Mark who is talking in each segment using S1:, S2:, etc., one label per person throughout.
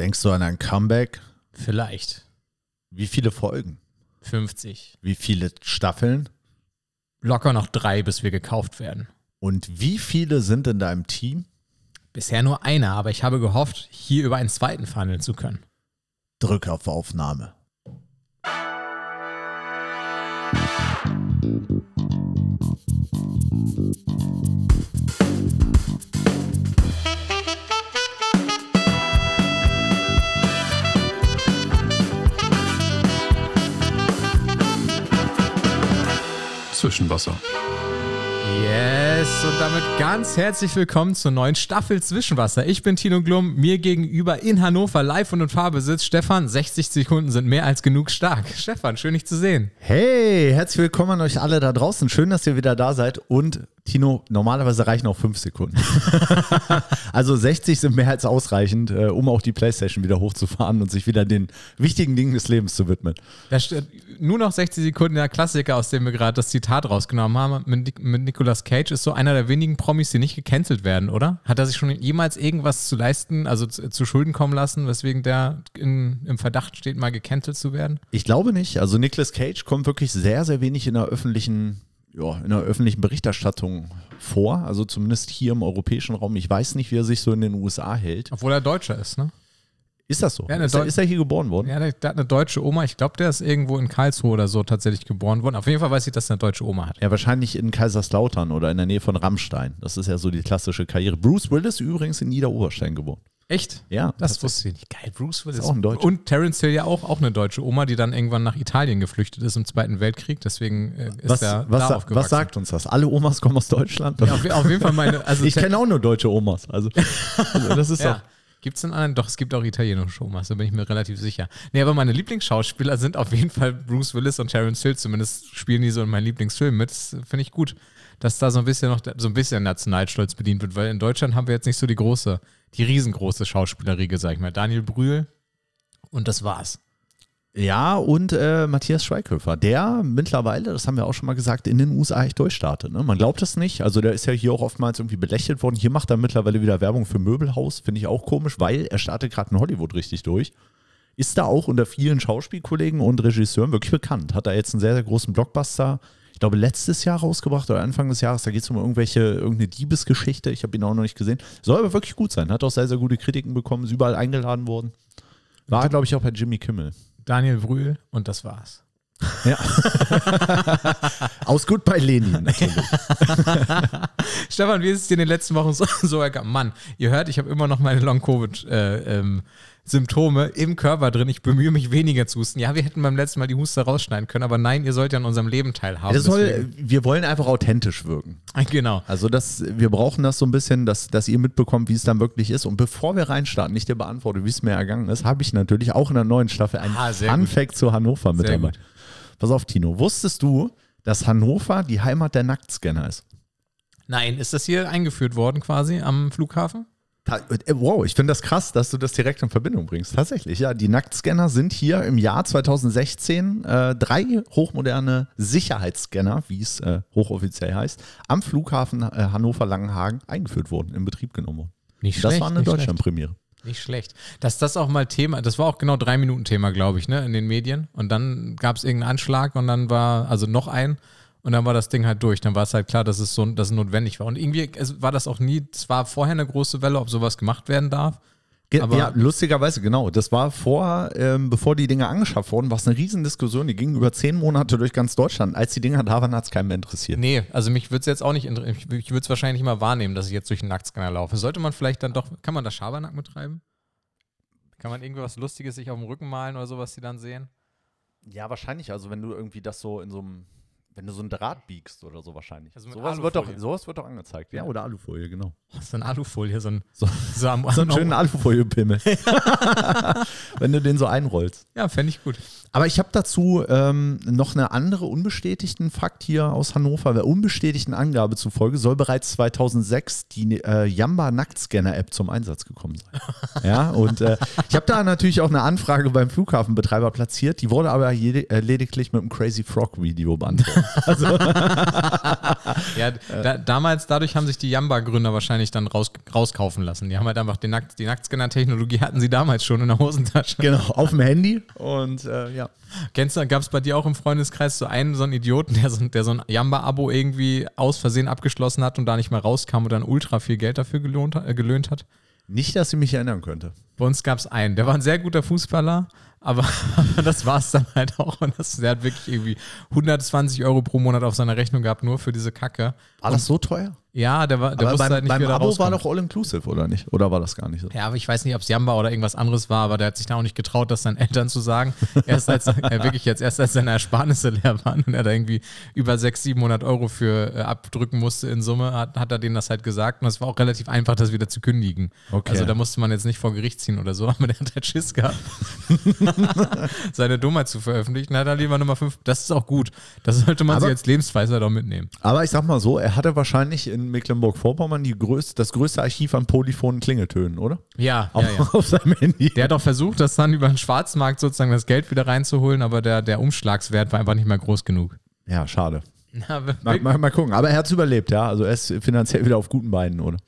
S1: Denkst du an ein Comeback?
S2: Vielleicht.
S1: Wie viele Folgen?
S2: 50.
S1: Wie viele Staffeln?
S2: Locker noch drei, bis wir gekauft werden.
S1: Und wie viele sind in deinem Team?
S2: Bisher nur einer, aber ich habe gehofft, hier über einen zweiten verhandeln zu können.
S1: Drück auf Aufnahme.
S3: Zwischenwasser.
S2: Yes, und damit ganz herzlich willkommen zur neuen Staffel Zwischenwasser. Ich bin Tino Glum, mir gegenüber in Hannover live und in Farbe sitzt Stefan. 60 Sekunden sind mehr als genug stark. Stefan, schön dich zu sehen.
S1: Hey, herzlich willkommen an euch alle da draußen. Schön, dass ihr wieder da seid. Und Tino, normalerweise reichen auch fünf Sekunden. also 60 sind mehr als ausreichend, äh, um auch die Playstation wieder hochzufahren und sich wieder den wichtigen Dingen des Lebens zu widmen.
S2: Da steht nur noch 60 Sekunden der Klassiker, aus dem wir gerade das Zitat rausgenommen haben, mit, mit Nicolas Cage, ist so einer der wenigen Promis, die nicht gecancelt werden, oder? Hat er sich schon jemals irgendwas zu leisten, also zu, zu Schulden kommen lassen, weswegen der in, im Verdacht steht, mal gecancelt zu werden?
S1: Ich glaube nicht. Also Nicolas Cage kommt wirklich sehr, sehr wenig in der öffentlichen ja, in der öffentlichen Berichterstattung vor, also zumindest hier im europäischen Raum. Ich weiß nicht, wie er sich so in den USA hält.
S2: Obwohl er Deutscher ist, ne?
S1: Ist das so?
S2: Ja,
S1: ist, er, ist er hier geboren worden?
S2: Ja, der, der hat eine deutsche Oma. Ich glaube, der ist irgendwo in Karlsruhe oder so tatsächlich geboren worden. Auf jeden Fall weiß ich, dass er eine deutsche Oma hat.
S1: Ja, wahrscheinlich in Kaiserslautern oder in der Nähe von Rammstein. Das ist ja so die klassische Karriere. Bruce Willis übrigens in Niederoberstein geboren.
S2: Echt?
S1: Ja,
S2: Das wusste ich nicht. Geil, Bruce Willis.
S1: Ist auch ein Deutscher.
S2: Und Terence Hill ja auch, auch eine deutsche Oma, die dann irgendwann nach Italien geflüchtet ist im Zweiten Weltkrieg. Deswegen äh, ist
S1: Was,
S2: er
S1: was,
S2: da
S1: sa-
S2: aufgewachsen.
S1: was sagt uns das? Alle Omas kommen aus Deutschland?
S2: Ja, auf, auf jeden Fall meine. Also
S1: ich kenne auch nur deutsche Omas. Also, also das ist
S2: Ja.
S1: doch.
S2: Gibt es einen anderen? Doch, es gibt auch italienische Omas, da bin ich mir relativ sicher. Nee, aber meine Lieblingsschauspieler sind auf jeden Fall Bruce Willis und Terence Hill. Zumindest spielen die so in meinen Lieblingsfilmen mit. Das finde ich gut, dass da so ein bisschen noch so ein bisschen Nationalstolz bedient wird, weil in Deutschland haben wir jetzt nicht so die große, die riesengroße Schauspielerriege, sag ich mal. Daniel Brühl und das war's.
S1: Ja, und äh, Matthias Schweighöfer, der mittlerweile, das haben wir auch schon mal gesagt, in den USA echt durchstartet. Ne? Man glaubt es nicht. Also der ist ja hier auch oftmals irgendwie belächelt worden. Hier macht er mittlerweile wieder Werbung für Möbelhaus. Finde ich auch komisch, weil er startet gerade in Hollywood richtig durch. Ist da auch unter vielen Schauspielkollegen und Regisseuren wirklich bekannt. Hat da jetzt einen sehr, sehr großen Blockbuster, ich glaube, letztes Jahr rausgebracht oder Anfang des Jahres. Da geht es um irgendwelche, irgendeine Diebesgeschichte. Ich habe ihn auch noch nicht gesehen. Soll aber wirklich gut sein. Hat auch sehr, sehr gute Kritiken bekommen. Ist überall eingeladen worden. War, glaube ich, auch bei Jimmy Kimmel.
S2: Daniel Brühl und das war's.
S1: Ja. Aus gut bei Lenin natürlich.
S2: Stefan, wie ist es dir in den letzten Wochen so, so ergangen? Mann, ihr hört, ich habe immer noch meine Long-Covid-Symptome im Körper drin. Ich bemühe mich weniger zu husten. Ja, wir hätten beim letzten Mal die Huste rausschneiden können, aber nein, ihr sollt ja an unserem Leben teilhaben.
S1: Das soll, wir wollen einfach authentisch wirken.
S2: genau.
S1: Also das, wir brauchen das so ein bisschen, dass, dass ihr mitbekommt, wie es dann wirklich ist. Und bevor wir reinstarten, ich dir beantworte, wie es mir ergangen ist, habe ich natürlich auch in der neuen Staffel einen
S2: Ah, sehr
S1: Fun
S2: gut.
S1: Fact zu Hannover mit
S2: Sehr
S1: dabei.
S2: gut.
S1: Pass auf, Tino. Wusstest du, dass Hannover die Heimat der Nacktscanner ist?
S2: Nein, ist das hier eingeführt worden quasi am Flughafen?
S1: Äh, Wow, ich finde das krass, dass du das direkt in Verbindung bringst. Tatsächlich, ja. Die Nacktscanner sind hier im Jahr 2016 äh, drei hochmoderne Sicherheitsscanner, wie es äh, hochoffiziell heißt, am Flughafen äh, Hannover-Langenhagen eingeführt worden, in Betrieb genommen worden.
S2: Nicht
S1: Das war eine
S2: schlecht.
S1: Deutschlandpremiere.
S2: Nicht schlecht. Dass das auch mal Thema, das war auch genau drei Minuten Thema, glaube ich, ne, in den Medien. Und dann gab es irgendeinen Anschlag und dann war, also noch ein, und dann war das Ding halt durch. Dann war es halt klar, dass es so, dass es notwendig war. Und irgendwie es war das auch nie, es war vorher eine große Welle, ob sowas gemacht werden darf. Aber-
S1: ja, lustigerweise, genau. Das war vor, ähm, bevor die Dinger angeschafft wurden, war es eine Riesendiskussion. Die ging über zehn Monate durch ganz Deutschland. Als die Dinger da waren, hat es keinen mehr interessiert.
S2: Nee, also mich würde es jetzt auch nicht, inter- ich, würde es wahrscheinlich mal wahrnehmen, dass ich jetzt durch den Nacktscanner laufe. Sollte man vielleicht dann doch, kann man da Schabernack betreiben? Kann man irgendwas Lustiges sich auf dem Rücken malen oder sowas, die dann sehen?
S1: Ja, wahrscheinlich. Also wenn du irgendwie das so in so einem, wenn du so ein Draht biegst oder so wahrscheinlich.
S2: Also mit
S1: sowas, wird doch, sowas wird doch angezeigt. Ja, oder Alufolie, genau.
S2: So eine Alufolie, so ein,
S1: So,
S2: so am,
S1: so einen schönen Alufolie-Pimmel. wenn du den so einrollst.
S2: Ja, fände ich gut.
S1: Aber ich habe dazu ähm, noch eine andere unbestätigten Fakt hier aus Hannover. Der unbestätigten Angabe zufolge soll bereits 2006 die äh, Yamba Nacktscanner-App zum Einsatz gekommen sein. ja, und äh, ich habe da natürlich auch eine Anfrage beim Flughafenbetreiber platziert. Die wurde aber jede, äh, lediglich mit einem Crazy Frog-Video beantwortet.
S2: Ja, da, damals, dadurch haben sich die Jamba-Gründer wahrscheinlich dann raus, rauskaufen lassen. Die haben halt einfach Nackt, die Nacktscanner-Technologie hatten sie damals schon in der Hosentasche.
S1: Genau, auf dem Handy. Und äh, ja.
S2: Kennst du, gab es bei dir auch im Freundeskreis so einen, so einen Idioten, der so, der so ein Jamba-Abo irgendwie aus Versehen abgeschlossen hat und da nicht mehr rauskam und dann ultra viel Geld dafür gelohnt, äh, gelöhnt hat?
S1: Nicht, dass ich mich erinnern könnte.
S2: Bei uns gab es einen, der war ein sehr guter Fußballer, aber, das war es dann halt auch. Und das, der hat wirklich irgendwie 120 Euro pro Monat auf seiner Rechnung gehabt, nur für diese Kacke.
S1: War das so teuer?
S2: Ja, der, war, der
S1: Aber beim,
S2: halt nicht,
S1: beim
S2: er
S1: Abo war
S2: rauskommt.
S1: doch All-Inclusive, oder nicht? Oder war das gar nicht so?
S2: Ja, aber ich weiß nicht, ob es Jamba oder irgendwas anderes war, aber der hat sich da auch nicht getraut, das seinen Eltern zu sagen. Erst als, äh, wirklich jetzt erst als seine Ersparnisse leer waren und er da irgendwie über 600, 700 Euro für äh, abdrücken musste in Summe, hat, hat er denen das halt gesagt und es war auch relativ einfach, das wieder zu kündigen.
S1: Okay.
S2: Also da musste man jetzt nicht vor Gericht ziehen oder so, aber der hat halt Schiss gehabt, seine Dummheit zu veröffentlichen. Hat er lieber Nummer 5. Das ist auch gut. Das sollte man
S1: Aber-
S2: sich als Lebensweisheit auch mitnehmen.
S1: Aber ich sag mal so, er hatte wahrscheinlich in Mecklenburg-Vorpommern größte, das größte Archiv an polyphonen Klingeltönen, oder?
S2: Ja,
S1: Auf,
S2: ja, ja.
S1: auf seinem Handy.
S2: Der hat auch versucht, das dann über den Schwarzmarkt sozusagen das Geld wieder reinzuholen, aber der, der Umschlagswert war einfach nicht mehr groß genug.
S1: ja, schade.
S2: Na,
S1: Mal, mal, mal gucken. Aber er hat es überlebt, ja. Also er ist finanziell wieder auf guten Beinen, oder?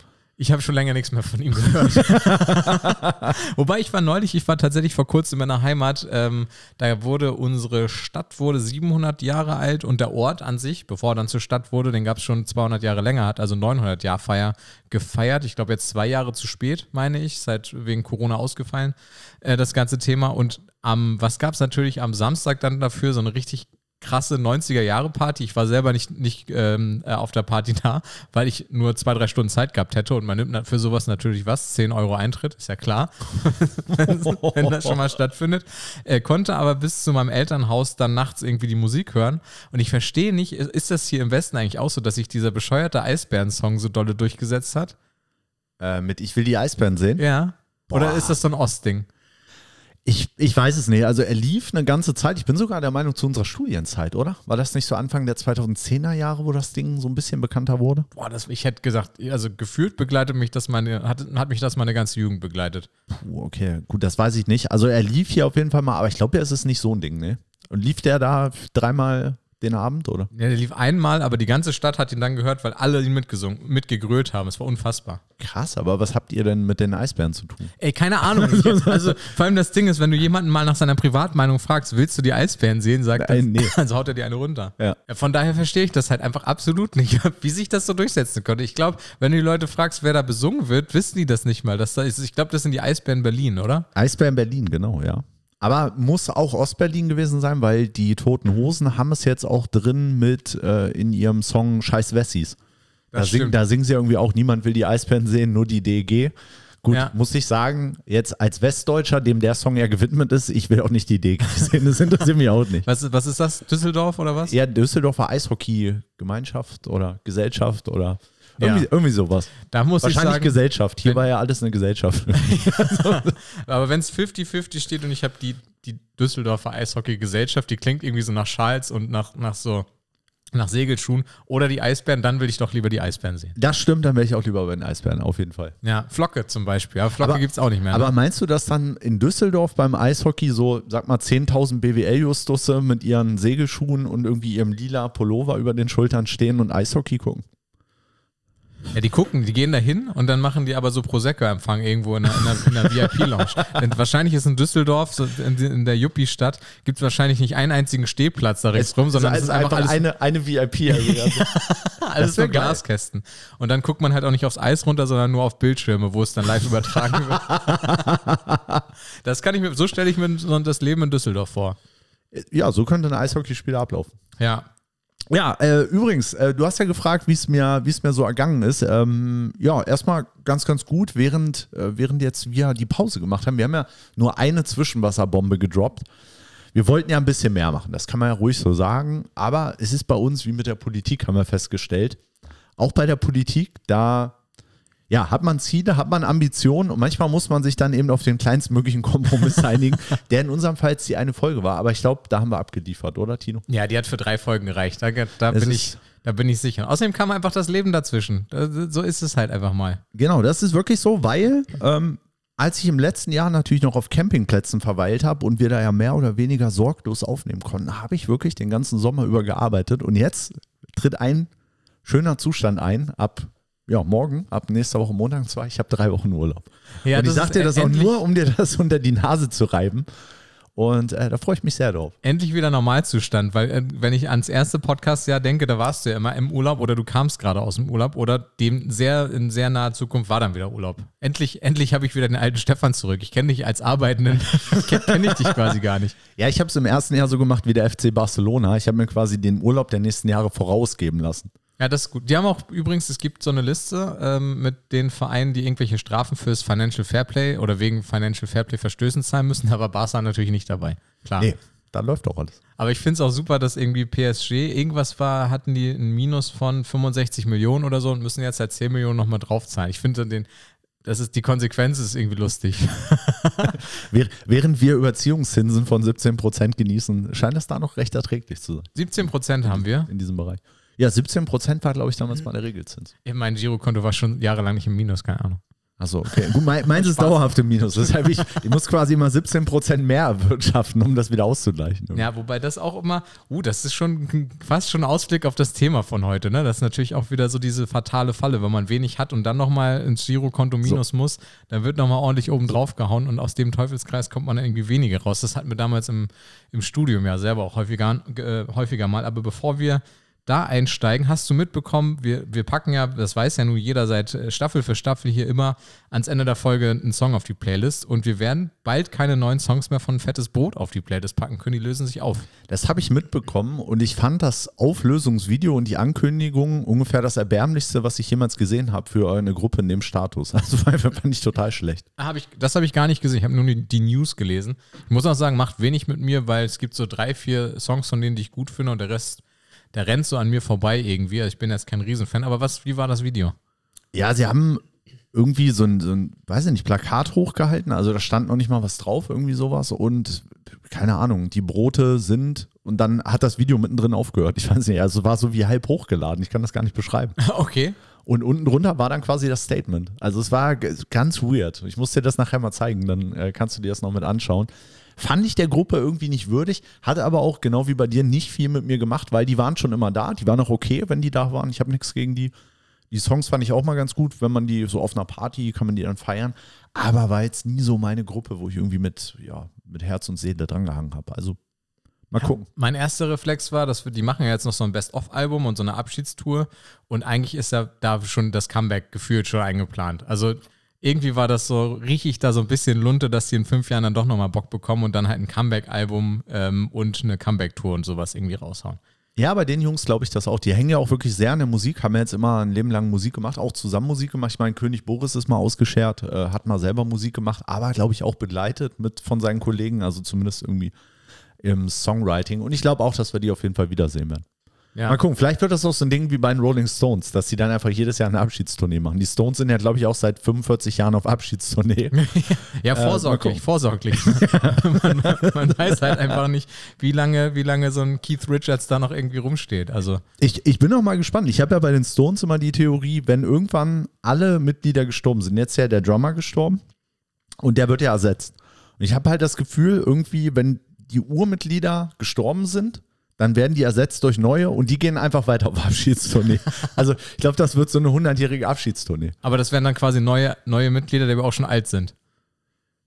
S2: Ich habe schon länger nichts mehr von ihm gehört. Wobei ich war neulich, ich war tatsächlich vor kurzem in meiner Heimat. Ähm, da wurde unsere Stadt wurde 700 Jahre alt und der Ort an sich, bevor er dann zur Stadt wurde, den gab es schon 200 Jahre länger, hat also 900 Jahr Feier gefeiert. Ich glaube jetzt zwei Jahre zu spät, meine ich, seit wegen Corona ausgefallen äh, das ganze Thema. Und am was gab es natürlich am Samstag dann dafür so eine richtig krasse 90er-Jahre-Party. Ich war selber nicht, nicht ähm, äh, auf der Party da, weil ich nur zwei, drei Stunden Zeit gehabt hätte und man nimmt für sowas natürlich was, 10 Euro Eintritt, ist ja klar, wenn, das schon mal stattfindet. Äh, konnte aber bis zu meinem Elternhaus dann nachts irgendwie die Musik hören und ich verstehe nicht, ist- das hier im Westen eigentlich auch so, dass sich dieser bescheuerte Eisbären-Song so dolle durchgesetzt hat?
S1: Äh, mit Ich will die Eisbären sehen.
S2: Ja. Oder
S1: Boah.
S2: ist das so ein Ostding?
S1: Ich, ich weiß es nicht. Also er lief eine ganze Zeit. Ich bin sogar der Meinung zu unserer Studienzeit, oder? War das nicht so Anfang der 2010er Jahre, wo das Ding so ein bisschen bekannter wurde?
S2: Boah, das, ich hätte gesagt, also gefühlt begleitet mich das meine, hat, hat mich das meine ganze Jugend begleitet.
S1: Puh, okay, gut, das weiß ich nicht. Also er lief hier auf jeden Fall mal, aber ich glaube, es ist nicht so ein Ding, ne? Und lief der da dreimal den Abend, oder?
S2: Ja, der lief einmal, aber die ganze Stadt hat ihn dann gehört, weil alle ihn mitgesungen, mitgegrölt haben. Es war unfassbar.
S1: Krass, aber was habt ihr denn mit den Eisbären zu tun?
S2: Ey, keine Ahnung. Also vor allem das Ding ist, wenn du jemanden mal nach seiner Privatmeinung fragst, willst du die Eisbären sehen, sagt er,
S1: Nein, nee.
S2: also haut er dir eine runter.
S1: Ja.
S2: Von daher verstehe ich das halt einfach absolut nicht, wie sich das so durchsetzen konnte. Ich glaube, wenn du die Leute fragst, wer da besungen wird, wissen die das nicht mal. Das ist, ich glaube, das sind die Eisbären Berlin, oder?
S1: Eisbären Berlin, genau, ja. Aber muss auch Ostberlin gewesen sein, weil die Toten Hosen haben es jetzt auch drin mit äh, in ihrem Song Scheiß Wessis. Da, sing, da singen sie irgendwie auch, niemand will die Eisbären sehen, nur die DEG. Gut,
S2: Ja.
S1: muss ich sagen, jetzt als Westdeutscher, dem der Song ja gewidmet ist, ich will auch nicht die DEG sehen, das interessiert mich auch nicht.
S2: Was, ist- was ist das? Düsseldorf oder was?
S1: Eher Düsseldorfer Eishockey-Gemeinschaft oder Gesellschaft oder irgendwie,
S2: Ja.
S1: irgendwie sowas.
S2: Da muss ich
S1: Wahrscheinlich
S2: sagen,
S1: Gesellschaft. Hier
S2: wenn-
S1: war ja alles eine Gesellschaft.
S2: Aber wenn es 50-50 steht und ich habe die, die Düsseldorfer Eishockey-Gesellschaft, die klingt irgendwie so nach Schals und nach, nach so nach Segelschuhen oder die Eisbären, dann will ich doch lieber die Eisbären sehen.
S1: Das stimmt, dann wäre ich auch lieber bei den Eisbären, auf jeden Fall.
S2: Ja, Flocke zum Beispiel. Aber Flocke
S1: Aber-
S2: gibt es auch nicht mehr.
S1: Aber
S2: ne?
S1: meinst du, dass dann in Düsseldorf beim Eishockey so, sag mal, 10.000 BWL-Justusse mit ihren Segelschuhen und irgendwie ihrem lila Pullover über den Schultern stehen und Eishockey gucken?
S2: Ja, die gucken, die gehen da hin und dann machen die aber so Prosecco-Empfang irgendwo in einer, in einer, in einer VIP-Lounge. Denn wahrscheinlich ist in Düsseldorf, so in, in der Yuppie-Stadt, gibt es wahrscheinlich nicht einen einzigen Stehplatz da rechts rum, sondern es ist einfach, alles,
S1: eine, eine VIP. Also
S2: alles
S1: das wär
S2: nur. Glaskästen. Und dann guckt man halt auch nicht aufs Eis runter, sondern nur auf Bildschirme, wo es dann live übertragen wird. Das kann ich mir, so stelle ich mir das Leben in Düsseldorf vor.
S1: ja, so könnte ein Eishockeyspiel ablaufen.
S2: Ja.
S1: Ja, äh, übrigens, äh, du hast ja gefragt, wie es mir, es mir so ergangen ist. Ähm, ja, erstmal ganz, ganz gut, während, äh, während jetzt wir die Pause gemacht haben. Wir haben ja nur eine Zwischenwasserbombe gedroppt. Wir wollten ja ein bisschen mehr machen, das kann man ja ruhig so sagen. Aber es ist bei uns wie mit der Politik, haben wir festgestellt. Auch bei der Politik, da ja, hat man Ziele, hat man Ambitionen und manchmal muss man sich dann eben auf den kleinstmöglichen Kompromiss einigen, der in unserem Fall jetzt die eine Folge war. Aber ich glaube, da haben wir abgeliefert, oder Tino?
S2: Ja, die hat für drei Folgen gereicht. Da, da, bin, ich, da bin ich sicher. Außerdem kam einfach das Leben dazwischen. Da- So ist es halt einfach mal.
S1: Genau, das ist wirklich so, weil ähm, als ich im letzten Jahr natürlich noch auf Campingplätzen verweilt habe und wir da ja mehr oder weniger sorglos aufnehmen konnten, habe ich wirklich den ganzen Sommer über gearbeitet. Und jetzt tritt ein schöner Zustand ein, ab ja, morgen, ab nächster Woche Montag zwar, ich habe drei Wochen Urlaub.
S2: Ja,
S1: und ich sag dir das auch nur, um dir das unter die Nase zu reiben. Und äh, da freue ich mich sehr drauf.
S2: Endlich wieder Normalzustand, weil äh, wenn ich ans erste Podcast-Jahr denke, da warst du ja immer im Urlaub oder du kamst gerade aus dem Urlaub oder dem sehr in sehr naher Zukunft war dann wieder Urlaub. Endlich, endlich habe ich wieder den alten Stefan zurück. Ich kenne dich als Arbeitenden, kenne kenn ich dich quasi gar nicht.
S1: Ja, ich habe es im ersten Jahr so gemacht wie der FC Barcelona. Ich habe mir quasi den Urlaub der nächsten Jahre vorausgeben lassen.
S2: Ja, das ist gut. Die haben auch übrigens, es gibt so eine Liste ähm, mit den Vereinen, die irgendwelche Strafen fürs Financial Fairplay oder wegen Financial Fairplay Verstößen zahlen müssen, aber Barca natürlich nicht dabei. Klar.
S1: Nee, da läuft doch alles.
S2: Aber ich finde es auch super, dass irgendwie PSG irgendwas war, hatten die ein Minus von 65 Millionen oder so und müssen jetzt seit 10 Millionen nochmal draufzahlen. Ich finde den, das ist die Konsequenz ist irgendwie lustig.
S1: Wäh- Während wir Überziehungszinsen von 17% genießen, scheint das da noch recht erträglich zu sein
S2: 17 Prozent haben wir.
S1: in diesem Bereich. Ja, 17% war, glaube ich, damals mal der Regelsins.
S2: Mein Girokonto war schon jahrelang nicht im Minus, keine Ahnung.
S1: Achso, okay. Gut, mein, meins ist dauerhaft im Minus. Deshalb ich, ich muss quasi immer 17% mehr erwirtschaften, um das wieder auszugleichen.
S2: Ja, wobei das auch immer, uh, das ist schon fast schon ein Ausblick auf das Thema von heute, ne? Das ist natürlich auch wieder so diese fatale Falle, wenn man wenig hat und dann nochmal ins Girokonto minus muss, dann wird nochmal ordentlich oben drauf gehauen und aus dem Teufelskreis kommt man irgendwie weniger raus. Das hatten wir damals im, im Studium ja selber auch häufiger, äh, häufiger mal. Aber bevor wir da einsteigen, hast du mitbekommen, wir, wir packen ja, das weiß ja nun jeder seit äh, Staffel für Staffel hier immer ans Ende der Folge einen Song auf die Playlist und wir werden bald keine neuen Songs mehr von Fettes Brot auf die Playlist packen können, die lösen sich auf.
S1: Das habe ich mitbekommen und ich fand das Auflösungsvideo und die Ankündigung ungefähr das erbärmlichste, was ich jemals gesehen habe für eine Gruppe in dem Status. Also fand ich total schlecht.
S2: Hab ich, das habe ich gar nicht gesehen. Ich habe nur die, die News gelesen. Ich muss auch sagen, macht wenig mit mir, weil es gibt so drei, vier Songs von denen, die ich gut finde und der Rest, der rennt so an mir vorbei irgendwie. Also ich bin jetzt kein Riesenfan. Aber was, wie war das Video?
S1: Ja, sie haben irgendwie so ein, so ein, weiß ich nicht, Plakat hochgehalten. Also da stand noch nicht mal was drauf, irgendwie sowas. Und keine Ahnung, die Brote sind. Und dann hat das Video mittendrin aufgehört. Ich weiß nicht, also es war so wie halb hochgeladen. Ich kann das gar nicht beschreiben.
S2: Okay.
S1: Und unten drunter war dann quasi das Statement. Also es war ganz weird. Ich muss dir das nachher mal zeigen, dann äh, kannst du dir das noch mit anschauen. Fand ich der Gruppe irgendwie nicht würdig, hatte aber auch genau wie bei dir nicht viel mit mir gemacht, weil die waren schon immer da. Die waren auch okay, wenn die da waren. Ich habe nichts gegen die. Die Songs fand ich auch mal ganz gut, wenn man die so auf einer Party kann man die dann feiern. Aber war jetzt nie so meine Gruppe, wo ich irgendwie mit, ja, mit Herz und Seele drangehangen habe. Also mal gucken.
S2: Mein erster Reflex war, dass wir, die machen ja jetzt noch so ein Best-of-Album und so eine Abschiedstour. Und eigentlich ist ja da schon das Comeback gefühlt schon eingeplant. Also irgendwie war das so, rieche ich da so ein bisschen Lunte, dass die in fünf Jahren dann doch nochmal Bock bekommen und dann halt ein Comeback-Album ähm, und eine Comeback-Tour und sowas irgendwie raushauen.
S1: Ja, bei den Jungs glaube ich das auch. Die hängen ja auch wirklich sehr an der Musik, haben ja jetzt immer ein Leben lang Musik gemacht, auch zusammen Musik gemacht. Ich meine, König Boris ist mal ausgeschert, äh, hat mal selber Musik gemacht, aber glaube ich auch begleitet mit von seinen Kollegen, also zumindest irgendwie im Songwriting. Und ich glaube auch, dass wir die auf jeden Fall wiedersehen werden.
S2: Ja.
S1: Mal gucken, vielleicht wird das auch so ein Ding wie bei den Rolling Stones, dass sie dann einfach jedes Jahr eine Abschiedstournee machen. Die Stones sind ja, glaube ich, auch seit 45 Jahren auf Abschiedstournee.
S2: Ja,
S1: Äh,
S2: vorsorglich,
S1: gucken.
S2: vorsorglich. man, man weiß halt einfach nicht, wie lange, wie lange so ein Keith Richards da noch irgendwie rumsteht. Also,
S1: Ich, ich bin auch mal gespannt. Ich habe ja bei den Stones immer die Theorie, wenn irgendwann alle Mitglieder gestorben sind, jetzt ja der Drummer gestorben und der wird ja ersetzt. Und ich habe halt das Gefühl, irgendwie, wenn die Urmitglieder gestorben sind, dann werden die ersetzt durch neue und die gehen einfach weiter auf Abschiedstournee. Also ich glaube, das wird so eine 100-jährige Abschiedstournee.
S2: aber das wären dann quasi neue, neue Mitglieder, die aber auch schon alt sind.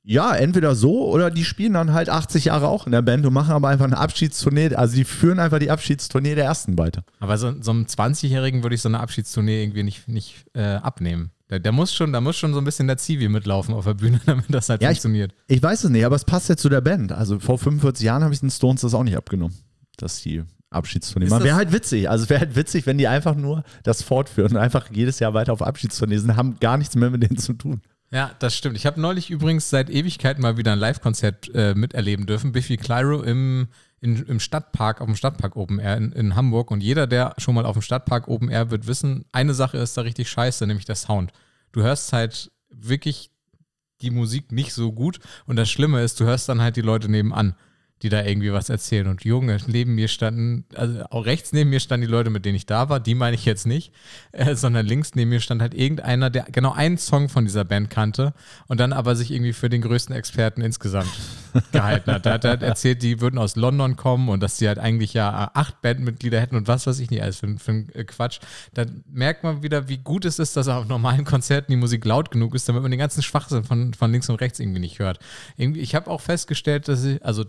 S1: Ja, entweder so oder die spielen dann halt 80 Jahre auch in der Band und machen aber einfach eine Abschiedstournee. Also die führen einfach die Abschiedstournee der ersten weiter.
S2: Aber so, so einem 20-Jährigen würde ich so eine Abschiedstournee irgendwie nicht, nicht äh, abnehmen. Der, der muss schon, da muss schon so ein bisschen der Zivi mitlaufen auf der Bühne, damit das halt
S1: Ja, ich-
S2: funktioniert.
S1: Ich weiß es nicht, aber es passt ja zu der Band. Also vor 45 Jahren habe ich den Stones das auch nicht abgenommen, dass die Abschiedstournee machen.
S2: das-
S1: Wäre halt witzig. Also wäre halt witzig, wenn die einfach nur das fortführen und einfach jedes Jahr weiter auf Abschiedstournee sind, haben gar nichts mehr mit denen zu tun.
S2: Ja, das stimmt. Ich habe neulich übrigens seit Ewigkeiten mal wieder ein Live-Konzert äh, miterleben dürfen. Biffy Clyro im, in, im Stadtpark, auf dem Stadtpark Open Air in, in Hamburg. Und jeder, der schon mal auf dem Stadtpark Open Air wird wissen, eine Sache ist da richtig scheiße, nämlich der Sound. Du hörst halt wirklich die Musik nicht so gut. Und das Schlimme ist, du hörst dann halt die Leute nebenan. Die da irgendwie was erzählen. Und Junge, neben mir standen, also auch rechts neben mir standen die Leute, mit denen ich da war, die meine ich jetzt nicht, äh, sondern links neben mir stand halt irgendeiner, der genau einen Song von dieser Band kannte und dann aber sich irgendwie für den größten Experten insgesamt gehalten hat. Der hat halt erzählt, die würden aus London kommen und dass sie halt eigentlich ja acht Bandmitglieder hätten und was weiß ich nicht alles für, für einen äh, Quatsch. Da merkt man wieder, wie gut es ist, dass auf normalen Konzerten die Musik laut genug ist, damit man den ganzen Schwachsinn von, von links und rechts irgendwie nicht hört. Irgendwie, ich habe auch festgestellt, dass ich, also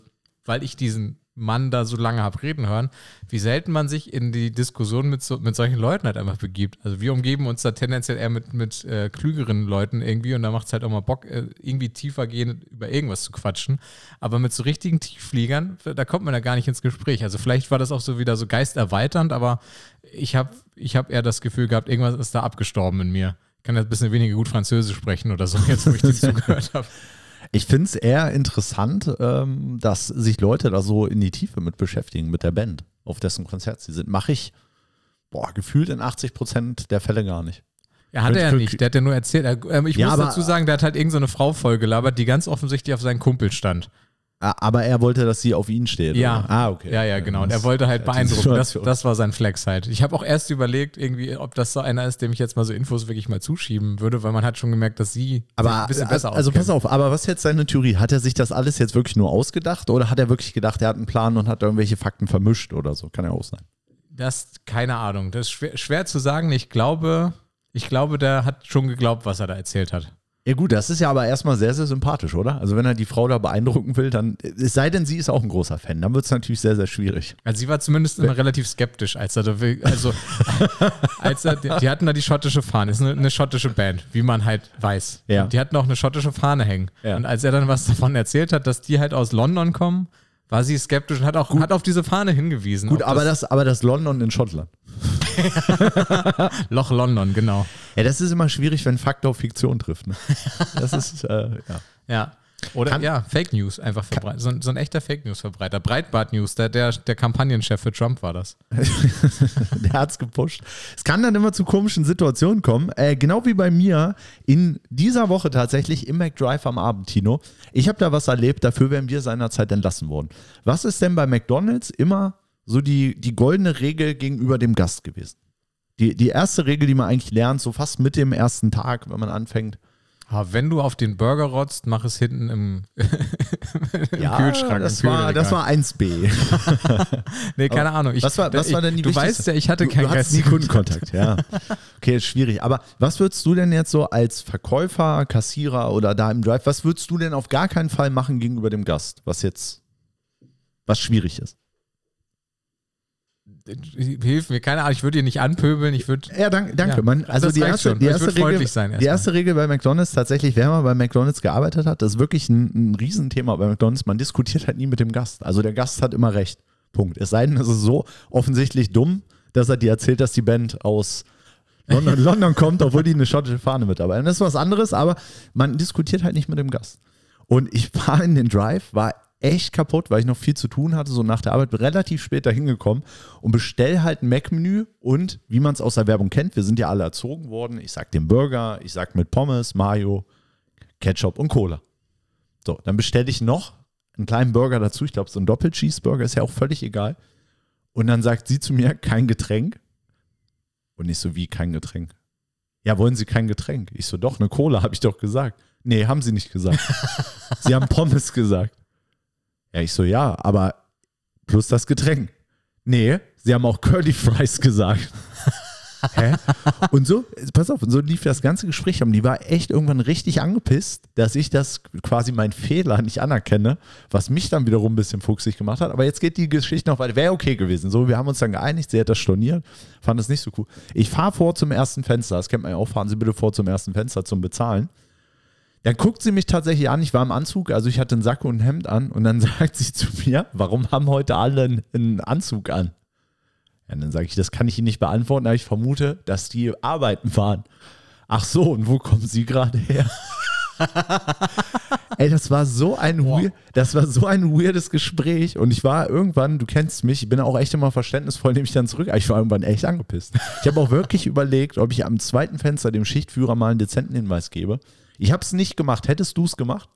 S2: weil ich diesen Mann da so lange habe reden hören, wie selten man sich in die Diskussion mit, so, mit solchen Leuten halt einfach begibt. Also wir umgeben uns da tendenziell eher mit, mit äh, klügeren Leuten irgendwie und da macht es halt auch mal Bock, äh, irgendwie tiefer gehen, über irgendwas zu quatschen. Aber mit so richtigen Tieffliegern, da kommt man ja gar nicht ins Gespräch. Also vielleicht war das auch so wieder so geisterweiternd, aber ich habe ich hab eher das Gefühl gehabt, irgendwas ist da abgestorben in mir. Ich kann jetzt ein bisschen weniger gut Französisch sprechen oder so, jetzt wo ich dir zugehört habe.
S1: Ich finde es eher interessant, ähm, dass sich Leute da so in die Tiefe mit beschäftigen, mit der Band, auf dessen Konzert sie sind. Mache ich, boah, gefühlt in 80 Prozent der Fälle gar nicht.
S2: Ja, hat er ja nicht. Der hat ja nur erzählt. Er, ich ja, muss dazu sagen, der hat halt irgendeine so Frau vollgelabert, die ganz offensichtlich auf seinen Kumpel stand.
S1: Ah, aber er wollte, dass sie auf ihn steht.
S2: Ja,
S1: oder?
S2: ah, okay. Ja, ja, genau. Und er wollte halt beeindrucken. Das, das war sein Flex halt. Ich habe auch erst überlegt, irgendwie, ob das so einer ist, dem ich jetzt mal so Infos wirklich mal zuschieben würde, weil man hat schon gemerkt, dass sie
S1: aber, ein bisschen besser Also pass auf, aber was ist jetzt seine Theorie? Hat er sich das alles jetzt wirklich nur ausgedacht oder hat er wirklich gedacht, er hat einen Plan und hat irgendwelche Fakten vermischt oder so? Kann ja auch sein.
S2: Das, keine Ahnung. Das ist schwer, schwer zu sagen. Ich glaube, ich glaube, der hat schon geglaubt, was er da erzählt hat.
S1: Ja gut, das ist ja aber erstmal sehr, sehr sympathisch, oder? Also wenn er die Frau da beeindrucken will, dann, es sei denn, sie ist auch ein großer Fan, dann wird es natürlich sehr, sehr schwierig.
S2: Also sie war zumindest immer relativ skeptisch, als er da will, also als er, die hatten da die schottische Fahne, ist eine, eine schottische Band, wie man halt weiß. Ja. Die hatten auch eine schottische Fahne hängen. Ja. Und als er dann was davon erzählt hat, dass die halt aus London kommen, war sie skeptisch und hat auch hat auf diese Fahne hingewiesen.
S1: Gut, aber das, aber das London in Schottland.
S2: Loch London, genau.
S1: Ja, das ist immer schwierig, wenn Fakt auf Fiktion trifft. Ne? Das ist, äh, ja.
S2: Ja. Oder kann, ja, Fake News einfach verbreitet. So, so, ein echter Fake News-Verbreiter. Breitbart News, der, der, der Kampagnenchef für Trump war das.
S1: der hat es gepusht. Es kann dann immer zu komischen Situationen kommen. Äh, genau wie bei mir in dieser Woche tatsächlich im McDrive am Abend, Tino. Ich habe da was erlebt, dafür wären wir seinerzeit entlassen worden. Was ist denn bei McDonalds immer so die, die goldene Regel gegenüber dem Gast gewesen? Die, die erste Regel, die man eigentlich lernt, so fast mit dem ersten Tag, wenn man anfängt.
S2: Ja, wenn du auf den Burger rotzt, mach es hinten im,
S1: im ja, Kühlschrank. Das, im war, das war 1b.
S2: nee, keine Ahnung.
S1: Ich, was war, was
S2: ich,
S1: war denn die
S2: Du weißt ja, ich hatte keinen
S1: du nie Kundenkontakt. Ja. Okay, ist schwierig. Aber was würdest du denn jetzt so als Verkäufer, Kassierer oder da im Drive, was würdest du denn auf gar keinen Fall machen gegenüber dem Gast, was jetzt, was schwierig ist?
S2: Hilf mir, keine Ahnung, ich würde dir nicht anpöbeln, ich würde.
S1: Ja, danke. danke. Ja, Man, also die erste, die, erste Regel, die erste Regel bei McDonalds tatsächlich, wer mal bei McDonalds gearbeitet hat, das ist wirklich ein, ein Riesenthema bei McDonalds. Man diskutiert halt nie mit dem Gast. Also der Gast hat immer recht. Punkt. Es sei denn, es ist so offensichtlich dumm, dass er dir erzählt, dass die Band aus London, London kommt, obwohl die eine schottische Fahne mitarbeiten. Das ist was anderes, aber man diskutiert halt nicht mit dem Gast. Und ich war in den Drive, war echt kaputt, weil ich noch viel zu tun hatte, so nach der Arbeit relativ spät dahin gekommen und bestell halt ein Mac-Menü und wie man es aus der Werbung kennt, wir sind ja alle erzogen worden, ich sag den Burger, ich sag mit Pommes, Mayo, Ketchup und Cola. So, dann bestelle ich noch einen kleinen Burger dazu, ich glaube so ein Doppel-Cheeseburger, ist ja auch völlig egal. Und dann sagt sie zu mir, kein Getränk. Und nicht so wie kein Getränk. Ja, wollen Sie kein Getränk? Ich so, doch, eine Cola, habe ich doch gesagt. Nee, haben Sie nicht gesagt. Sie haben Pommes gesagt. Ja, ich so, ja, aber plus das Getränk. Nee, sie haben auch Curly Fries gesagt. Hä? Und so, pass auf, und so lief das ganze Gespräch Und Die war echt irgendwann richtig angepisst, dass ich das quasi mein Fehler nicht anerkenne, was mich dann wiederum ein bisschen fuchsig gemacht hat. Aber jetzt geht die Geschichte noch weiter. Wäre okay gewesen. So, wir haben uns dann geeinigt, sie hat das storniert, fand das nicht so cool. Ich fahre vor zum ersten Fenster, das kennt man ja auch, fahren Sie bitte vor zum ersten Fenster zum Bezahlen. Dann guckt sie mich tatsächlich an, ich war im Anzug, also ich hatte einen Sack und ein Hemd an und dann sagt sie zu mir, warum haben heute alle einen Anzug an? Ja, dann sage ich, das kann ich Ihnen nicht beantworten, aber ich vermute, dass die arbeiten waren. Ach so, und wo kommen Sie gerade her? Ey, das war so ein weird, das war so ein weirdes Gespräch und ich war irgendwann, du kennst mich, ich bin auch echt immer verständnisvoll, nehme ich dann zurück, aber ich war irgendwann echt angepisst. Ich habe auch wirklich überlegt, ob ich am zweiten Fenster dem Schichtführer mal einen dezenten Hinweis gebe. Ich habe es nicht gemacht. Hättest du es gemacht?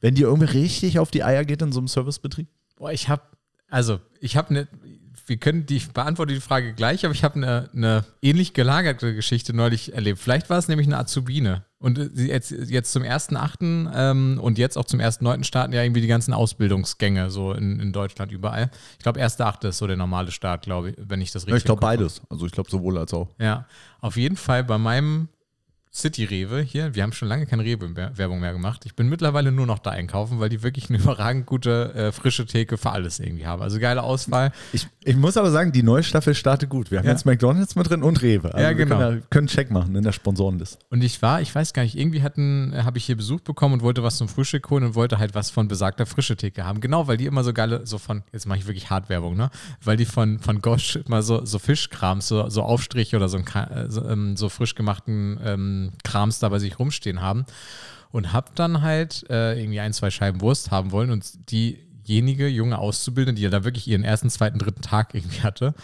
S1: Wenn dir irgendwie richtig auf die Eier geht in so einem Servicebetrieb?
S2: Boah, ich habe, also ich habe eine, wir können die, ich beantworte die Frage gleich, aber ich habe eine, eine ähnlich gelagerte Geschichte neulich erlebt. Vielleicht war es nämlich eine Azubine. Und äh, sie jetzt, jetzt zum 1.8. Ähm, und jetzt auch zum 1.9. starten ja irgendwie die ganzen Ausbildungsgänge so in, in Deutschland überall. Ich glaube, 1.8. ist so der normale Start, glaube ich, wenn ich das richtig
S1: ich glaube beides. Also ich glaube sowohl als auch.
S2: Ja, auf jeden Fall bei meinem City Rewe hier, wir haben schon lange keine Rewe-Werbung mehr gemacht. Ich bin mittlerweile nur noch da einkaufen, weil die wirklich eine überragend gute äh, frische Theke für alles irgendwie haben. Also geile Auswahl.
S1: Ich, ich muss aber sagen, die neue Staffel startet gut. Wir haben
S2: Ja.
S1: jetzt McDonalds mit drin und Rewe. Also
S2: Ja,
S1: wir
S2: genau.
S1: Können, ja- können Check machen in der Sponsorenliste.
S2: Und ich war, ich weiß gar nicht, irgendwie hatten, habe ich hier Besuch bekommen und wollte was zum Frühstück holen und wollte halt was von besagter frische Theke haben. Genau, weil die immer so geile, so von, jetzt mache ich wirklich Hartwerbung, ne? Weil die von, von Gosch immer so, so Fischkrams, so, so Aufstriche oder so, ein, äh, so, ähm, so frisch gemachten ähm, Krams da bei sich rumstehen haben. Und hab dann halt äh, irgendwie ein, zwei Scheiben Wurst haben wollen und diejenige junge Auszubildende, die ja da wirklich ihren ersten, zweiten, dritten Tag irgendwie hatte,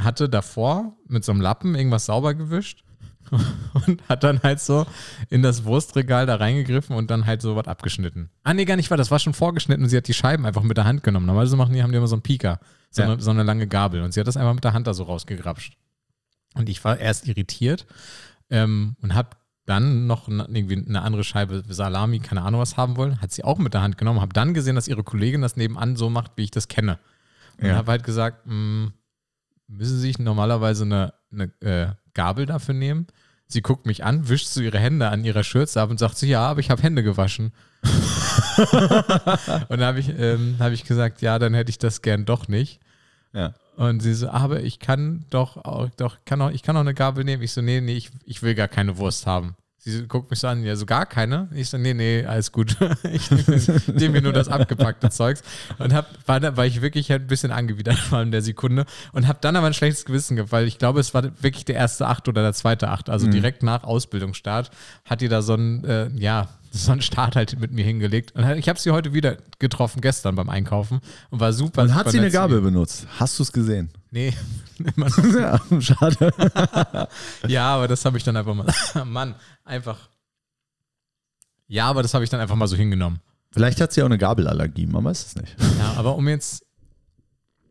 S2: hatte davor mit so einem Lappen irgendwas sauber gewischt und hat dann halt so in das Wurstregal da reingegriffen und dann halt so was abgeschnitten. Ah, nee, gar nicht wahr, das war schon vorgeschnitten und sie hat die Scheiben einfach mit der Hand genommen. Normalerweise machen die, haben die immer so einen Pieker, so,
S1: Ja.
S2: eine, so eine lange Gabel und sie hat das einfach mit der Hand da so rausgegrapscht. Und ich war erst irritiert ähm, und habe dann noch irgendwie eine andere Scheibe Salami, keine Ahnung was haben wollen, hat sie auch mit der Hand genommen, habe dann gesehen, dass ihre Kollegin das nebenan so macht, wie ich das kenne. Und
S1: Ja.
S2: habe halt gesagt, mh, müssen Sie sich normalerweise eine, eine äh, Gabel dafür nehmen? Sie guckt mich an, wischt so ihre Hände an ihrer Schürze ab und sagt so, ja, aber ich habe Hände gewaschen. und dann habe ich, ähm, hab ich gesagt, ja, dann hätte ich das gern doch nicht.
S1: Ja.
S2: Und sie so, aber ich kann doch auch, doch, kann auch, ich kann auch eine Gabel nehmen. Ich so, nee, nee, ich, ich will gar keine Wurst haben. Sie so, guckt mich so an, ja, so gar keine. Ich so, nee, nee, alles gut. ich nehme mir nur das abgepackte Zeugs. Und hab, war, war ich wirklich halt ein bisschen angewidert, vor allem der Sekunde. Und habe dann aber ein schlechtes Gewissen gehabt, weil ich glaube, es war wirklich der erste Acht oder der zweite Acht. Also direkt nach Ausbildungsstart hat die da so ein, äh, ja, so einen Start halt mit mir hingelegt. Und ich habe sie heute wieder getroffen, gestern beim Einkaufen. Und war super.
S1: Und hat
S2: super
S1: sie eine Gabel benutzt? Hast du es gesehen?
S2: Nee, immer noch
S1: Ja, schade.
S2: ja, aber das habe ich dann einfach mal. Mann, einfach. Ja, aber das habe ich dann einfach mal so hingenommen.
S1: Vielleicht hat sie auch eine Gabelallergie, man weiß es nicht.
S2: Ja, aber um jetzt.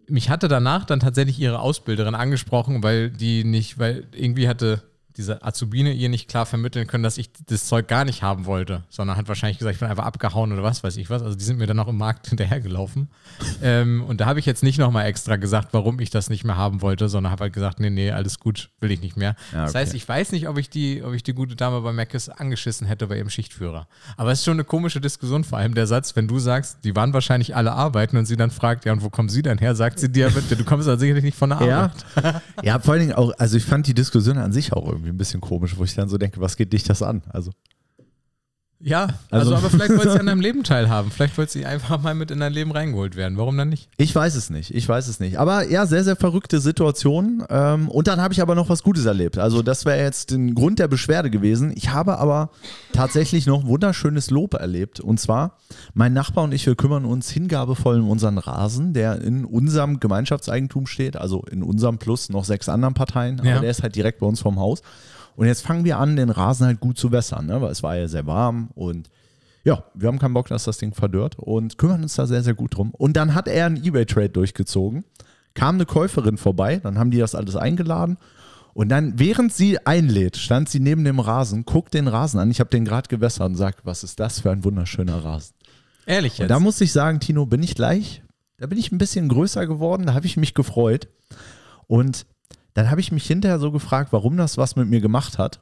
S2: Mich hatte danach dann tatsächlich ihre Ausbilderin angesprochen, weil die nicht, weil irgendwie hatte diese Azubine ihr nicht klar vermitteln können, dass ich das Zeug gar nicht haben wollte, sondern hat wahrscheinlich gesagt, ich bin einfach abgehauen oder was weiß ich was. Also die sind mir dann noch im Markt hinterhergelaufen. ähm, und da habe ich jetzt nicht nochmal extra gesagt, warum ich das nicht mehr haben wollte, sondern habe halt gesagt, nee, nee, alles gut, will ich nicht mehr.
S1: Ja,
S2: Das heißt,
S1: okay.
S2: ich weiß nicht, ob ich die, ob ich die gute Dame bei Mc's angeschissen hätte bei ihrem Schichtführer. Aber es ist schon eine komische Diskussion, vor allem der Satz, wenn du sagst, die waren wahrscheinlich alle arbeiten und sie dann fragt, ja, und wo kommen sie denn her? Sagt sie dir, du kommst also sicherlich nicht von der
S1: Ja.
S2: Arbeit.
S1: ja, vor allen Dingen auch, also ich fand die Diskussion an sich auch irgendwie ein bisschen komisch, wo ich dann so denke, was geht dich das an? Also,
S2: Ja, also,
S1: Also-
S2: aber vielleicht wollt sie an deinem Leben teilhaben. Vielleicht wollt sie einfach mal mit in dein Leben reingeholt werden. Warum dann nicht?
S1: ich weiß es nicht, ich weiß es nicht. Aber ja, sehr, sehr verrückte Situation. Ähm, und dann habe ich aber noch was Gutes erlebt. Also das wäre jetzt den Grund der Beschwerde gewesen. Ich habe aber tatsächlich noch wunderschönes Lob erlebt. Und zwar, mein Nachbar und ich, wir kümmern uns hingabevoll um unseren Rasen, der in unserem Gemeinschaftseigentum steht, also in unserem plus noch sechs anderen Parteien. Aber
S2: Ja.
S1: der ist halt direkt bei uns vorm Haus. Und jetzt fangen wir an, den Rasen halt gut zu wässern, ne? weil es war ja sehr warm und ja, wir haben keinen Bock, dass das Ding verdörrt und kümmern uns da sehr, sehr gut drum. Und dann hat er einen Ebay-Trade durchgezogen, kam eine Käuferin vorbei, dann haben die das alles eingeladen und dann, während sie einlädt, stand sie neben dem Rasen, guckt den Rasen an, ich habe den gerade gewässert und sagt, was ist das für ein wunderschöner Rasen.
S2: Ehrlich
S1: Und
S2: jetzt.
S1: da muss ich sagen, Tino, bin ich gleich, da bin ich ein bisschen größer geworden, da habe ich mich gefreut. Und dann habe ich mich hinterher so gefragt, warum das was mit mir gemacht hat.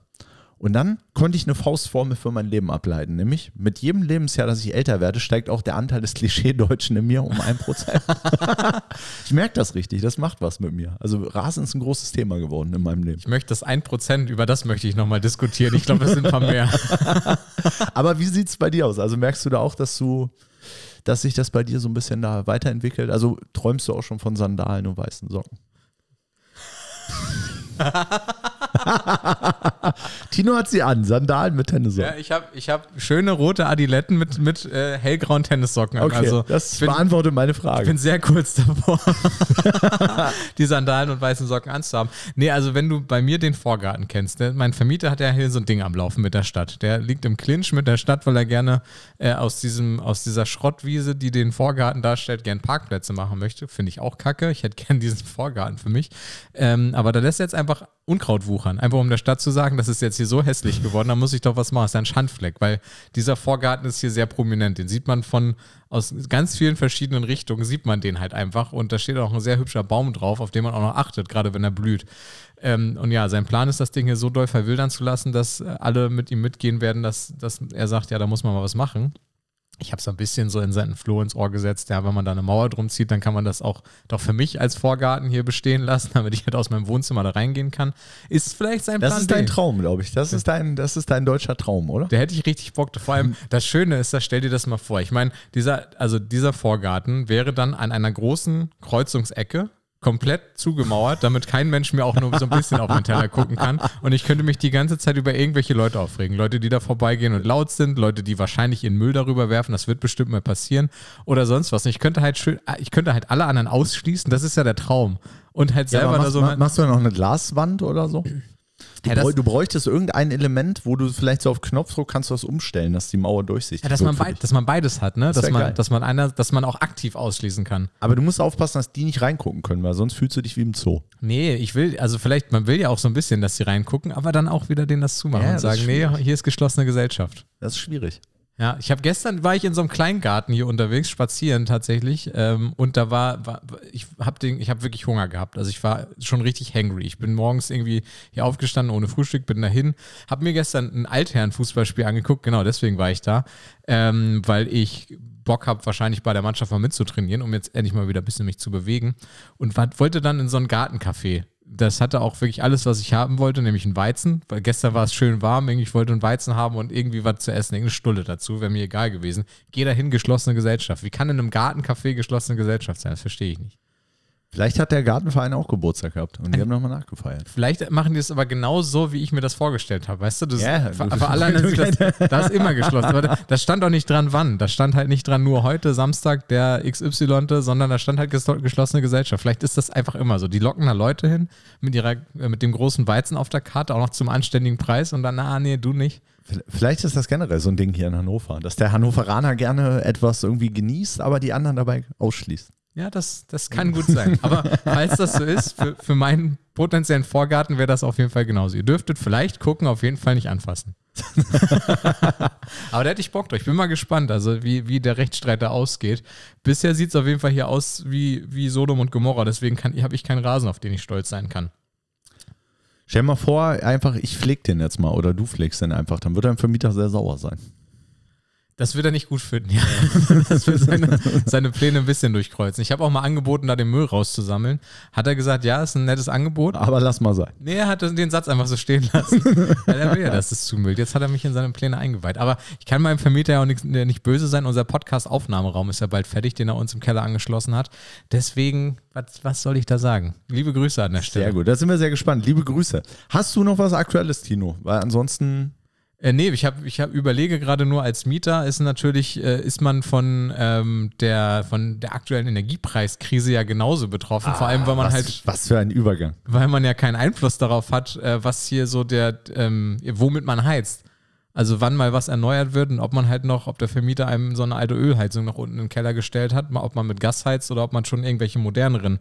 S1: Und dann konnte ich eine Faustformel für mein Leben ableiten, nämlich mit jedem Lebensjahr, dass ich älter werde, steigt auch der Anteil des Klischee-Deutschen in mir um ein Prozent. ich merke das richtig, das macht was mit mir. Also Rasen ist ein großes Thema geworden in meinem Leben.
S2: ich möchte das 1%, über das möchte ich nochmal diskutieren. Ich glaube, es sind ein paar mehr.
S1: Aber wie sieht es bei dir aus? Also merkst du da auch, dass du, dass sich das bei dir so ein bisschen da weiterentwickelt? Also träumst du auch schon von Sandalen und weißen Socken? Tino hat sie an, Sandalen mit Tennissocken.
S2: Ja, ich habe ich hab schöne rote Adiletten mit, mit äh, hellgrauen Tennissocken. an.
S1: Okay,
S2: also,
S1: das
S2: ich bin,
S1: beantwortet meine
S2: ich
S1: Frage.
S2: bin sehr kurz davor, die Sandalen und weißen Socken anzuhaben. Nee, also wenn du bei mir den Vorgarten kennst, ne? mein Vermieter hat ja hier so ein Ding am Laufen mit der Stadt. Der liegt im Clinch mit der Stadt, weil er gerne äh, aus, diesem, aus dieser Schrottwiese, die den Vorgarten darstellt, gern Parkplätze machen möchte. Finde ich auch kacke. Ich hätte gern diesen Vorgarten für mich. Ähm, aber da lässt er jetzt einfach Unkraut wuchern. Einfach um der Stadt zu sagen, das ist jetzt hier so hässlich geworden, da muss ich doch was machen. Das ist ein Schandfleck, weil dieser Vorgarten ist hier sehr prominent. Den sieht man von aus ganz vielen verschiedenen Richtungen, sieht man den halt einfach. Und da steht auch ein sehr hübscher Baum drauf, auf den man auch noch achtet, gerade wenn er blüht. Ähm, und ja, sein Plan ist, das Ding hier so doll verwildern zu lassen, dass alle mit ihm mitgehen werden, dass, dass er sagt, ja, da muss man mal was machen. Ich habe so ein bisschen so in seinen Floh ins Ohr gesetzt, ja, wenn man da eine Mauer drum zieht, dann kann man das auch doch für mich als Vorgarten hier bestehen lassen, damit ich halt aus meinem Wohnzimmer da reingehen kann. Ist vielleicht sein
S1: Das
S2: Plan
S1: ist dein
S2: B.
S1: Traum, glaube ich. Das ist dein, das ist dein deutscher Traum, oder?
S2: Da hätte ich richtig Bock. Vor allem das Schöne ist, da stell dir das mal vor. Ich meine, dieser, also dieser Vorgarten wäre dann an einer großen Kreuzungsecke komplett zugemauert, damit kein Mensch mir auch nur so ein bisschen auf meinen Teller gucken kann. Und ich könnte mich die ganze Zeit über irgendwelche Leute aufregen. Leute, die da vorbeigehen und laut sind, Leute, die wahrscheinlich ihren Müll darüber werfen, das wird bestimmt mal passieren. Oder sonst was. Und ich könnte halt schön, ich könnte halt alle anderen ausschließen, das ist ja der Traum. Und halt
S1: Ja,
S2: selber da
S1: machst,
S2: so.
S1: ma- machst du noch eine Glaswand oder so? Du,
S2: Ja, das-
S1: bräu- du bräuchtest irgendein Element, wo du vielleicht so auf Knopfdruck kannst du das umstellen, dass die Mauer durchsichtig
S2: ja, dass,
S1: wird
S2: man beid, dass man beides hat, ne? Dass
S1: wär
S2: man,
S1: geil.
S2: dass man einer, dass man auch aktiv ausschließen kann.
S1: Aber du musst aufpassen, dass die nicht reingucken können, weil sonst fühlst du dich wie im Zoo.
S2: Nee, ich will, also vielleicht, man will ja auch so ein bisschen, dass sie reingucken, aber dann auch wieder denen das zumachen
S1: Ja,
S2: und
S1: das
S2: sagen, nee, hier ist geschlossene Gesellschaft.
S1: Das ist schwierig.
S2: Ja, ich habe gestern war ich in so einem Kleingarten hier unterwegs, spazieren tatsächlich, ähm, und da war, war ich habe den, ich habe wirklich Hunger gehabt. Also ich war schon richtig hangry. Ich bin morgens irgendwie hier aufgestanden ohne Frühstück, bin dahin, habe mir gestern ein Altherren-Fußballspiel angeguckt. Genau, deswegen war ich da, ähm, weil ich Bock habe, wahrscheinlich bei der Mannschaft mal mitzutrainieren, um jetzt endlich mal wieder ein bisschen mich zu bewegen. Und wollte dann in so ein Gartencafé. Das hatte auch wirklich alles, was ich haben wollte, nämlich ein Weizen, weil gestern war es schön warm, ich wollte einen Weizen haben und irgendwie was zu essen, irgendeine Stulle dazu, wäre mir egal gewesen. Geh dahin, geschlossene Gesellschaft. Wie kann in einem Gartencafé geschlossene Gesellschaft sein? Das verstehe ich nicht.
S1: Vielleicht hat der Gartenverein auch Geburtstag gehabt und die haben nochmal nachgefeiert.
S2: Vielleicht machen die es aber genau so, wie ich mir das vorgestellt habe. Weißt du, das,
S1: Ja,
S2: für, alle anderen sieht das, das ist immer geschlossen. Aber da- das stand auch nicht dran, wann. Da stand halt nicht dran, nur heute, Samstag, der XY, sondern da stand halt ges- geschlossene Gesellschaft. Vielleicht ist das einfach immer so. Die locken da Leute hin mit, ihrer, äh, mit dem großen Weizen auf der Karte, auch noch zum anständigen Preis und dann, na, nee, du nicht.
S1: Vielleicht ist das generell so ein Ding hier in Hannover, dass der Hannoveraner gerne etwas irgendwie genießt, aber die anderen dabei ausschließt.
S2: Ja, das, das kann gut sein. Aber falls das so ist, für, für meinen potenziellen Vorgarten wäre das auf jeden Fall genauso. Ihr dürftet vielleicht gucken, auf jeden Fall nicht anfassen. Aber da hätte ich Bock drauf. Ich bin mal gespannt, also wie, wie der Rechtsstreit da ausgeht. Bisher sieht es auf jeden Fall hier aus wie, wie Sodom und Gomorra. Deswegen habe ich keinen Rasen, auf den ich stolz sein kann.
S1: Stell dir mal vor, einfach, ich pfleg den jetzt mal oder du pflegst den einfach, dann wird dein Vermieter sehr sauer sein.
S2: Das wird er nicht gut finden, ja. Das wird seine, seine Pläne ein bisschen durchkreuzen. Ich habe auch mal angeboten, da den Müll rauszusammeln. Hat er gesagt, ja, ist ein nettes Angebot.
S1: Aber lass mal sein.
S2: Nee, er hat den Satz einfach so stehen lassen. Weil er will ja, dass es zumüllt. Jetzt hat er mich in seine Pläne eingeweiht. Aber ich kann meinem Vermieter ja auch nicht, nicht böse sein. Unser Podcast-Aufnahmeraum ist ja bald fertig, den er uns im Keller angeschlossen hat. Deswegen, was, was soll ich da sagen? Liebe Grüße an der Stelle.
S1: Sehr gut, da sind wir sehr gespannt. Liebe Grüße. Hast du noch was Aktuelles, Tino? Weil ansonsten,
S2: Äh, nee, ich habe ich hab, überlege gerade nur als Mieter ist natürlich, äh, ist man von, ähm, der, von der aktuellen Energiepreiskrise ja genauso betroffen. Vor allem, weil man
S1: was,
S2: halt
S1: was für ein Übergang.
S2: weil man ja keinen Einfluss darauf hat, äh, was hier so der, ähm, womit man heizt. Also wann mal was erneuert wird und ob man halt noch, ob der Vermieter einem so eine alte Ölheizung noch unten im Keller gestellt hat, ob man mit Gas heizt oder ob man schon irgendwelche moderneren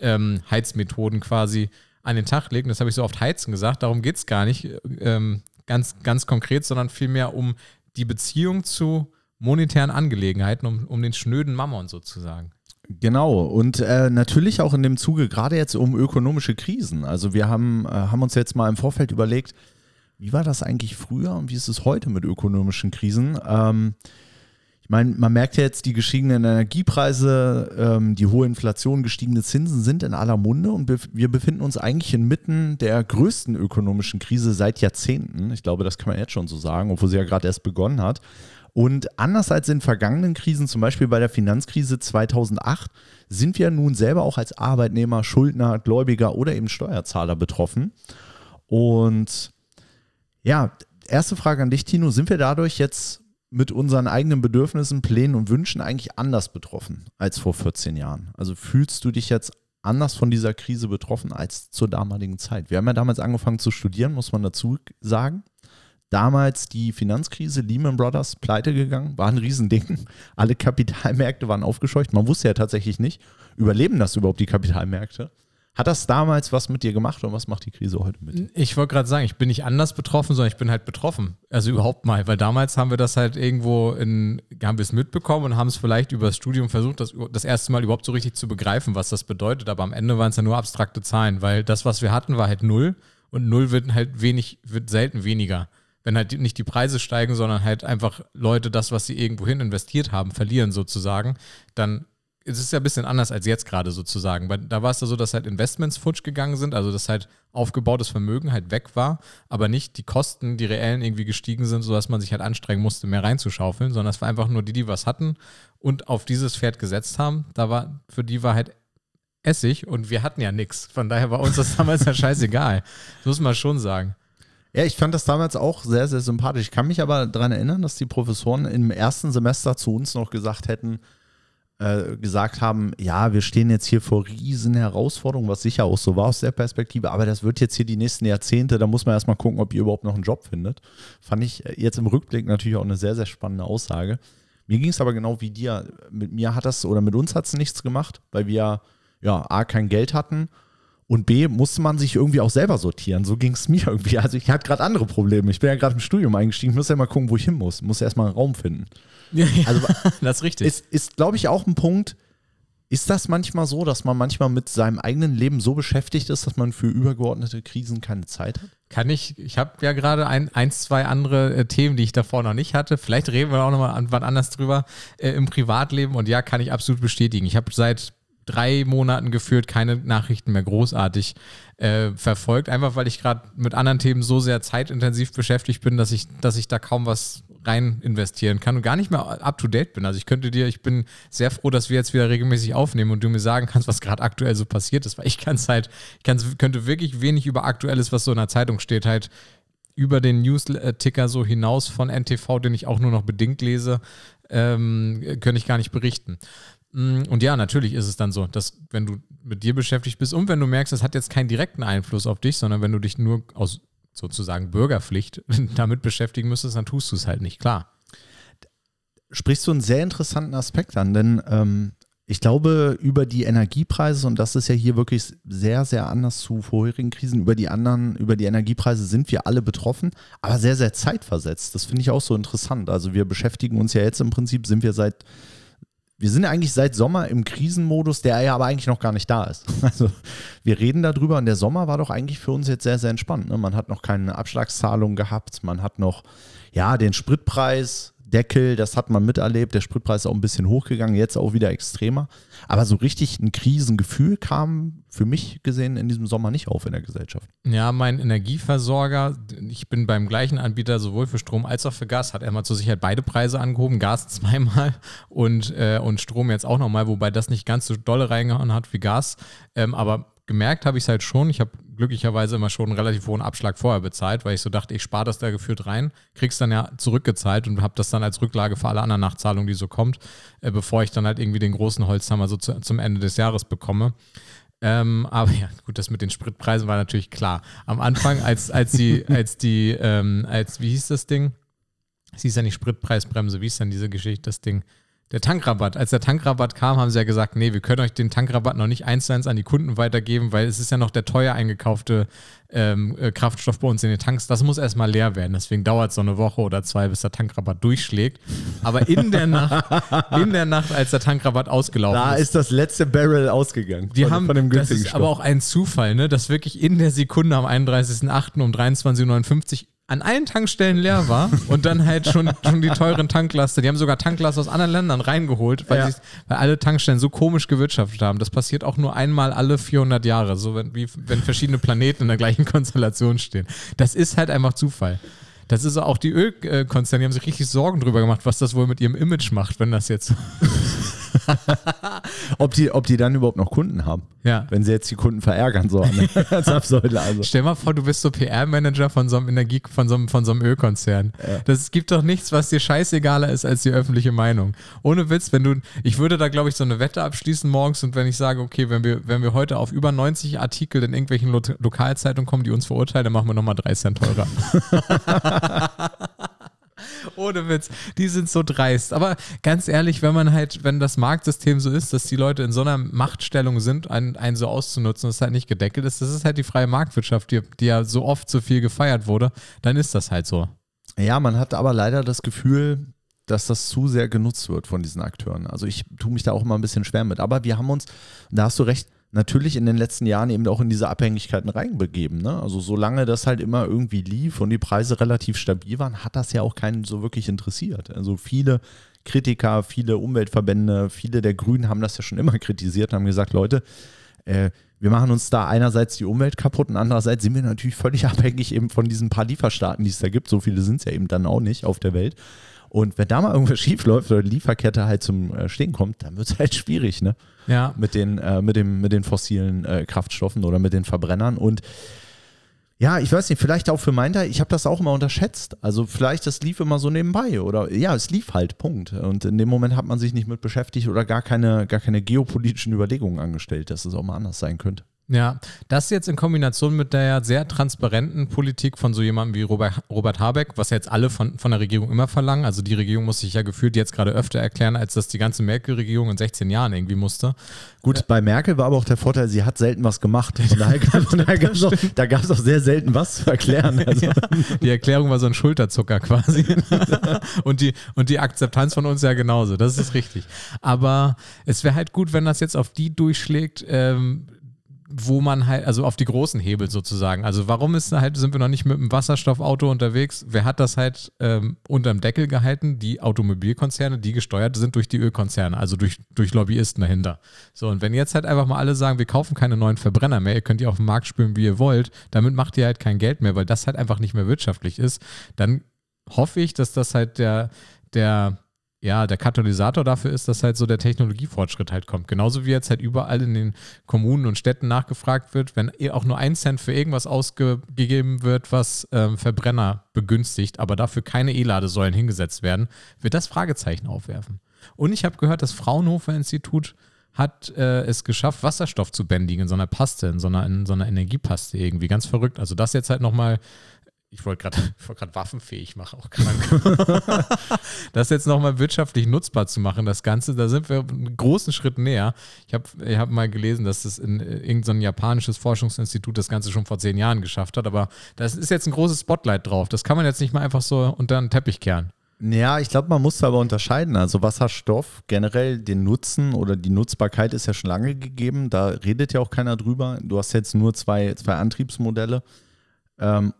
S2: ähm, Heizmethoden quasi an den Tag legt. Und das habe ich so oft Heizen gesagt, darum geht es gar nicht ähm, ganz, ganz konkret, sondern vielmehr um die Beziehung zu monetären Angelegenheiten, um, um den schnöden Mammon sozusagen.
S1: Genau, und äh, natürlich auch in dem Zuge, gerade jetzt um ökonomische Krisen. Also wir haben, äh, haben uns jetzt mal im Vorfeld überlegt, wie war das eigentlich früher und wie ist es heute mit ökonomischen Krisen? Ähm, ich meine, man merkt ja jetzt, die gestiegenen Energiepreise, ähm, die hohe Inflation, gestiegene Zinsen sind in aller Munde und wir befinden uns eigentlich inmitten der größten ökonomischen Krise seit Jahrzehnten. Ich glaube, das kann man jetzt schon so sagen, obwohl sie ja gerade erst begonnen hat. Und anders als in vergangenen Krisen, zum Beispiel bei der Finanzkrise 2008, sind wir nun selber auch als Arbeitnehmer, Schuldner, Gläubiger oder eben Steuerzahler betroffen. Und Ja, erste Frage an dich, Tino. Sind wir dadurch jetzt mit unseren eigenen Bedürfnissen, Plänen und Wünschen eigentlich anders betroffen als vor 14 Jahren? Also fühlst du dich jetzt anders von dieser Krise betroffen als zur damaligen Zeit? Wir haben ja damals angefangen zu studieren, muss man dazu sagen. Damals die Finanzkrise, Lehman Brothers, pleite gegangen, war ein Riesending. Alle Kapitalmärkte waren aufgescheucht. Man wusste ja tatsächlich nicht, überleben das überhaupt die Kapitalmärkte? Hat das damals was mit dir gemacht und was macht die Krise heute mit dir?
S2: Ich wollte gerade sagen, ich bin nicht anders betroffen, sondern ich bin halt betroffen. Also überhaupt mal, weil damals haben wir das halt irgendwo in, haben wir es mitbekommen und haben es vielleicht über das Studium versucht, das, das erste Mal überhaupt so richtig zu begreifen, was das bedeutet. Aber am Ende waren es ja nur abstrakte Zahlen, weil das, was wir hatten, war halt null und null wird halt wenig, wird selten weniger. Wenn halt nicht die Preise steigen, sondern halt einfach Leute das, was sie irgendwohin investiert haben, verlieren sozusagen, dann es ist ja ein bisschen anders als jetzt gerade sozusagen. Weil da war es ja so, dass halt Investments futsch gegangen sind, also dass halt aufgebautes Vermögen halt weg war, aber nicht die Kosten, die reellen irgendwie gestiegen sind, sodass man sich halt anstrengen musste, mehr reinzuschaufeln, sondern es war einfach nur die, die was hatten und auf dieses Pferd gesetzt haben. Da war, für die war halt Essig und wir hatten ja nichts. Von daher war uns das damals ja scheißegal. Das muss man schon sagen.
S1: Ja, ich fand das damals auch sehr, sehr sympathisch. Ich kann mich aber daran erinnern, dass die Professoren im ersten Semester zu uns noch gesagt hätten, äh, gesagt haben, ja, wir stehen jetzt hier vor riesen Herausforderungen, was sicher auch so war aus der Perspektive, aber das wird jetzt hier die nächsten Jahrzehnte, da muss man erstmal gucken, ob ihr überhaupt noch einen Job findet. Fand ich jetzt im Rückblick natürlich auch eine sehr, sehr spannende Aussage. Mir ging es aber genau wie dir. Mit mir hat das oder mit uns hat es nichts gemacht, weil wir ja A kein Geld hatten und B musste man sich irgendwie auch selber sortieren. So ging es mir irgendwie. Also ich hatte gerade andere Probleme. Ich bin ja gerade im Studium eingestiegen, ich muss ja mal gucken, wo ich hin muss. Muss erstmal einen Raum finden.
S2: Ja, ja, also, das ist richtig.
S1: Ist, ist glaube ich, auch ein Punkt. Ist das manchmal so, dass man manchmal mit seinem eigenen Leben so beschäftigt ist, dass man für übergeordnete Krisen keine Zeit hat?
S2: Kann ich, ich habe ja gerade ein, eins, zwei andere äh, Themen, die ich davor noch nicht hatte. Vielleicht reden wir auch nochmal an wann anders drüber äh, im Privatleben. Und ja, kann ich absolut bestätigen. Ich habe seit drei Monaten geführt keine Nachrichten mehr großartig äh, verfolgt, einfach weil ich gerade mit anderen Themen so sehr zeitintensiv beschäftigt bin, dass ich, dass ich da kaum was rein investieren kann und gar nicht mehr up to date bin. Also ich könnte dir, ich bin sehr froh, dass wir jetzt wieder regelmäßig aufnehmen und du mir sagen kannst, was gerade aktuell so passiert ist, weil ich kann es halt, ich kann's, könnte wirklich wenig über Aktuelles, was so in der Zeitung steht, halt über den News-Ticker so hinaus von NTV, den ich auch nur noch bedingt lese, ähm, könnte ich gar nicht berichten. Mm, und ja, natürlich ist es dann so, dass wenn du mit dir beschäftigt bist und wenn du merkst, es hat jetzt keinen direkten Einfluss auf dich, sondern wenn du dich nur aus sozusagen Bürgerpflicht damit beschäftigen müsstest, dann tust du es halt nicht, klar.
S1: Sprichst du einen sehr interessanten Aspekt an, denn ähm, ich glaube, über die Energiepreise, und das ist ja hier wirklich sehr, sehr anders zu vorherigen Krisen, über die anderen, über die Energiepreise sind wir alle betroffen, aber sehr, sehr zeitversetzt. Das finde ich auch so interessant. Also wir beschäftigen uns ja jetzt im Prinzip, sind wir seit wir sind eigentlich seit Sommer im Krisenmodus, der ja aber eigentlich noch gar nicht da ist. Also wir reden darüber und der Sommer war doch eigentlich für uns jetzt sehr, sehr entspannt. Ne? Man hat noch keine Abschlagszahlung gehabt, man hat noch ja den Spritpreis Deckel, das hat man miterlebt. Der Spritpreis ist auch ein bisschen hochgegangen, jetzt auch wieder extremer. Aber so richtig ein Krisengefühl kam für mich gesehen in diesem Sommer nicht auf in der Gesellschaft.
S2: Ja, mein Energieversorger, ich bin beim gleichen Anbieter sowohl für Strom als auch für Gas, hat er mal zur Sicherheit beide Preise angehoben, Gas zweimal und, äh, und Strom jetzt auch nochmal, wobei das nicht ganz so dolle reingehauen hat wie Gas. Ähm, aber gemerkt habe ich es halt schon. Ich habe glücklicherweise immer schon einen relativ hohen Abschlag vorher bezahlt, weil ich so dachte, ich spare das da geführt rein, krieg's dann ja zurückgezahlt und habe das dann als Rücklage für alle anderen Nachzahlungen, die so kommt, äh, bevor ich dann halt irgendwie den großen Holzhammer so zu, zum Ende des Jahres bekomme. Ähm, aber ja, gut, das mit den Spritpreisen war natürlich klar. Am Anfang, als, als die, als die, ähm, als, wie hieß das Ding? Es hieß ja nicht Spritpreisbremse, wie ist denn diese Geschichte, das Ding? Der Tankrabatt. Als der Tankrabatt kam, haben sie ja gesagt, nee, wir können euch den Tankrabatt noch nicht eins zu eins an die Kunden weitergeben, weil es ist ja noch der teuer eingekaufte ähm, äh, Kraftstoff bei uns in den Tanks. Das muss erstmal leer werden. Deswegen dauert es so eine Woche oder zwei, bis der Tankrabatt durchschlägt. Aber in der Nacht, in der Nacht, als der Tankrabatt ausgelaufen
S1: da ist. Da ist das letzte Barrel ausgegangen.
S2: Die von, haben, von dem das ist Stoff. aber auch ein Zufall, ne, dass wirklich in der Sekunde am 31.08. um 23.59 Uhr an allen Tankstellen leer war und dann halt schon, schon die teuren Tanklaster, die haben sogar Tanklaster aus anderen Ländern reingeholt, weil, ja. weil alle Tankstellen so komisch gewirtschaftet haben. Das passiert auch nur einmal alle 400 Jahre, so wenn, wie, wenn verschiedene Planeten in der gleichen Konstellation stehen. Das ist halt einfach Zufall. Das ist auch die Ölkonzerne, die haben sich richtig Sorgen drüber gemacht, was das wohl mit ihrem Image macht, wenn das jetzt
S1: ob, die, ob die dann überhaupt noch Kunden haben.
S2: Ja.
S1: Wenn sie jetzt die Kunden verärgern sollen. als also.
S2: Stell mal vor, du bist so PR-Manager von so einem Energie, von so einem, von so einem Ölkonzern. Das es gibt doch nichts, was dir scheißegaler ist als die öffentliche Meinung. Ohne Witz, wenn du, ich würde da glaube ich so eine Wette abschließen morgens und wenn ich sage, okay, wenn wir, wenn wir heute auf über 90 Artikel in irgendwelchen Lo Lokalzeitungen kommen, die uns verurteilen, dann machen wir nochmal drei Cent teurer. Ohne Witz, die sind so dreist. Aber ganz ehrlich, wenn man halt, wenn das Marktsystem so ist, dass die Leute in so einer Machtstellung sind, einen, einen so auszunutzen, dass es halt nicht gedeckelt ist, das ist halt die freie Marktwirtschaft, die, die ja so oft so viel gefeiert wurde, dann ist das halt so.
S1: Ja, man hat aber leider das Gefühl, dass das zu sehr genutzt wird von diesen Akteuren. Also ich tue mich da auch immer ein bisschen schwer mit. Aber wir haben uns, da hast du recht, natürlich in den letzten Jahren eben auch in diese Abhängigkeiten reinbegeben. Ne? Also solange das halt immer irgendwie lief und die Preise relativ stabil waren, hat das ja auch keinen so wirklich interessiert. Also viele Kritiker, viele Umweltverbände, viele der Grünen haben das ja schon immer kritisiert haben gesagt, Leute, äh, wir machen uns da einerseits die Umwelt kaputt und andererseits sind wir natürlich völlig abhängig eben von diesen paar Lieferstaaten, die es da gibt. So viele sind es ja eben dann auch nicht auf der Welt. Und wenn da mal irgendwas schief läuft oder die Lieferkette halt zum äh, Stehen kommt, dann wird es halt schwierig, ne?
S2: Ja.
S1: Mit den, äh, mit dem, mit den fossilen äh, Kraftstoffen oder mit den Verbrennern. Und ja, ich weiß nicht, vielleicht auch für meinen Teil, ich habe das auch immer unterschätzt. Also vielleicht, das lief immer so nebenbei oder ja, es lief halt, Punkt. Und in dem Moment hat man sich nicht mit beschäftigt oder gar keine, gar keine geopolitischen Überlegungen angestellt, dass es auch mal anders sein könnte.
S2: Ja, das jetzt in Kombination mit der sehr transparenten Politik von so jemandem wie Robert, Robert Habeck, was jetzt alle von, von der Regierung immer verlangen. Also die Regierung muss sich ja gefühlt jetzt gerade öfter erklären, als das die ganze Merkel-Regierung in 16 Jahren irgendwie musste.
S1: Gut, bei Merkel war aber auch der Vorteil, sie hat selten was gemacht. Von daher, daher gab's auch, da gab es auch sehr selten was zu erklären. Also.
S2: Ja, die Erklärung war so ein Schulterzucker quasi. und, die, und die Akzeptanz von uns ja genauso. Das ist richtig. Aber es wäre halt gut, wenn das jetzt auf die durchschlägt, ähm, wo man halt, also auf die großen Hebel sozusagen. Also warum ist halt, sind wir noch nicht mit einem Wasserstoffauto unterwegs? Wer hat das halt ähm, unterm Deckel gehalten? Die Automobilkonzerne, die gesteuert sind durch die Ölkonzerne, also durch, durch Lobbyisten dahinter. So, und wenn jetzt halt einfach mal alle sagen, wir kaufen keine neuen Verbrenner mehr, ihr könnt die auf dem Markt spülen, wie ihr wollt, damit macht ihr halt kein Geld mehr, weil das halt einfach nicht mehr wirtschaftlich ist, dann hoffe ich, dass das halt der, der ja, der Katalysator dafür ist, dass halt so der Technologiefortschritt halt kommt. Genauso wie jetzt halt überall in den Kommunen und Städten nachgefragt wird, wenn auch nur ein Cent für irgendwas ausgegeben wird, was ähm, Verbrenner begünstigt, aber dafür keine E-Ladesäulen hingesetzt werden, wird das Fragezeichen aufwerfen. Und ich habe gehört, das Fraunhofer Institut hat äh, es geschafft, Wasserstoff zu bändigen in so einer Paste, in so einer, in so einer Energiepaste irgendwie. Ganz verrückt. Also das jetzt halt nochmal ich wollte gerade wollt waffenfähig machen, auch krank. das jetzt nochmal wirtschaftlich nutzbar zu machen, das Ganze, da sind wir einen großen Schritt näher. Ich habe ich hab mal gelesen, dass das in irgendein japanisches Forschungsinstitut das Ganze schon vor zehn Jahren geschafft hat, aber das ist jetzt ein großes Spotlight drauf. Das kann man jetzt nicht mal einfach so unter einen Teppich kehren.
S1: Ja, ich glaube, man muss aber unterscheiden. Also Wasserstoff, generell den Nutzen oder die Nutzbarkeit ist ja schon lange gegeben. Da redet ja auch keiner drüber. Du hast jetzt nur zwei, zwei Antriebsmodelle. Ähm,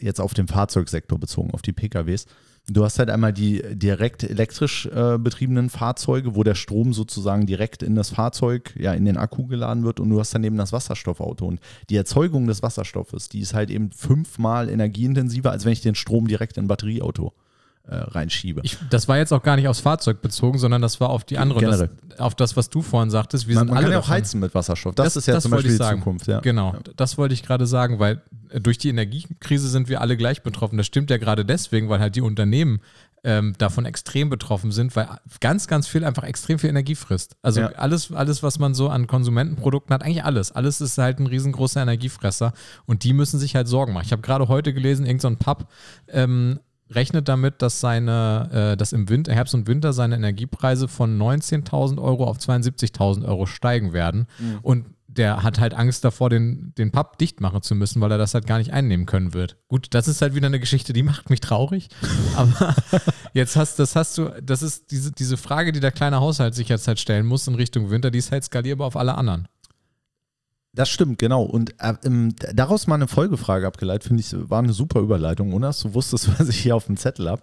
S1: jetzt auf den Fahrzeugsektor bezogen, auf die PKWs. Du hast halt einmal die direkt elektrisch äh, betriebenen Fahrzeuge, wo der Strom sozusagen direkt in das Fahrzeug, ja, in den Akku geladen wird und du hast daneben das Wasserstoffauto. Und die Erzeugung des Wasserstoffes, die ist halt eben fünfmal energieintensiver, als wenn ich den Strom direkt in ein Batterieauto äh, reinschiebe.
S2: Ich, das war jetzt auch gar nicht aufs Fahrzeug bezogen, sondern das war auf die andere, das, auf das, was du vorhin sagtest. Wir
S1: man,
S2: sind
S1: man
S2: alle
S1: kann ja auch
S2: davon.
S1: heizen mit Wasserstoff. Das,
S2: Das-
S1: ist ja
S2: das
S1: zum Beispiel die
S2: sagen.
S1: Zukunft. Ja.
S2: Genau, das wollte ich gerade sagen, weil äh, durch die Energiekrise sind wir alle gleich betroffen. Das stimmt ja gerade deswegen, weil halt die Unternehmen ähm, davon extrem betroffen sind, weil ganz, ganz viel einfach extrem viel Energie frisst. Also
S1: Ja.
S2: alles, alles, was man so an Konsumentenprodukten hat, eigentlich alles. Alles ist halt ein riesengroßer Energiefresser und die müssen sich halt Sorgen machen. Ich habe gerade heute gelesen, irgendein so Pub ähm, rechnet damit, dass seine, äh, dass im Winter, Herbst und Winter seine Energiepreise von 19.000 Euro auf 72.000 Euro steigen werden. Und der hat halt Angst davor, den, den Pub dicht machen zu müssen, weil er das halt gar nicht einnehmen können wird. Gut, das ist halt wieder eine Geschichte, die macht mich traurig. Aber jetzt hast, das hast du, das ist diese, diese Frage, die der kleine Haushalt sich jetzt halt stellen muss in Richtung Winter, die ist halt skalierbar auf alle anderen.
S1: Das stimmt, genau. Und äh, ähm, daraus mal eine Folgefrage abgeleitet, finde ich, war eine super Überleitung, Jonas. Du wusstest, was ich hier auf dem Zettel habe.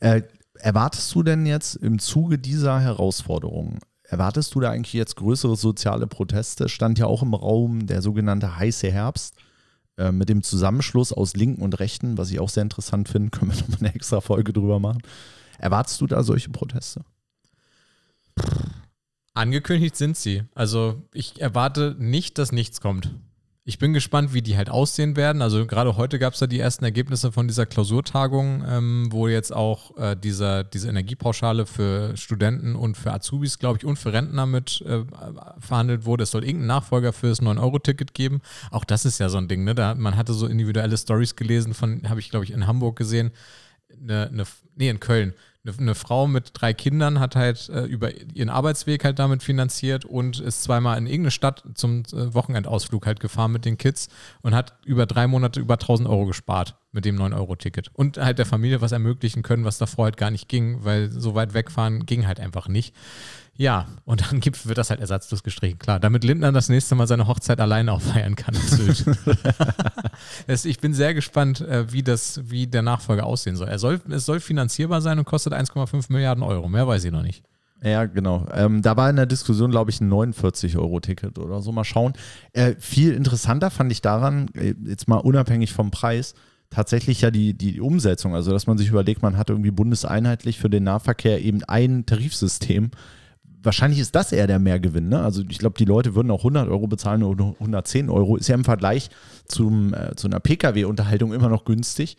S1: Äh, erwartest du denn jetzt im Zuge dieser Herausforderungen, erwartest du da eigentlich jetzt größere soziale Proteste? Stand ja auch im Raum der sogenannte heiße Herbst äh, mit dem Zusammenschluss aus Linken und Rechten, was ich auch sehr interessant finde. Können wir nochmal eine extra Folge drüber machen. Erwartest du da solche Proteste?
S2: Angekündigt sind sie. Also ich erwarte nicht, dass nichts kommt. Ich bin gespannt, wie die halt aussehen werden. Also gerade heute gab es ja die ersten Ergebnisse von dieser Klausurtagung, ähm, wo jetzt auch äh, dieser, diese Energiepauschale für Studenten und für Azubis, glaube ich, und für Rentner mit äh, verhandelt wurde. Es soll irgendeinen Nachfolger für das 9-Euro-Ticket geben. Auch das ist ja so ein Ding, ne? Da, man hatte so individuelle Stories gelesen von, habe ich, glaube ich, in Hamburg gesehen. Eine, eine, nee, in Köln eine, eine, Frau mit drei Kindern hat halt äh, über ihren Arbeitsweg halt damit finanziert und ist zweimal in irgendeine Stadt zum äh, Wochenendausflug halt gefahren mit den Kids und hat über drei Monate über 1000 Euro gespart mit dem 9-Euro-Ticket. Und halt der Familie was ermöglichen können, was davor halt gar nicht ging, weil so weit wegfahren ging halt einfach nicht. Ja, und dann gibt, wird das halt ersatzlos gestrichen, klar. Damit Lindner das nächste Mal seine Hochzeit alleine auch feiern kann. ich bin sehr gespannt, äh, wie, das, wie der Nachfolger aussehen soll. Er soll. Es soll finanzierbar sein und kostet 1,5 Milliarden Euro. Mehr weiß ich noch nicht.
S1: Ja, genau. Ähm, da war in der Diskussion, glaube ich, ein 49-Euro-Ticket oder so. Mal schauen. Äh, viel interessanter fand ich daran, äh, jetzt mal unabhängig vom Preis, tatsächlich ja die, die Umsetzung. Also, dass man sich überlegt, man hat irgendwie bundeseinheitlich für den Nahverkehr eben ein Tarifsystem wahrscheinlich ist das eher der Mehrgewinn. Ne? Also ich glaube, die Leute würden auch 100 Euro bezahlen oder 110 Euro. Ist ja im Vergleich zum, äh, zu einer Pkw-Unterhaltung immer noch günstig.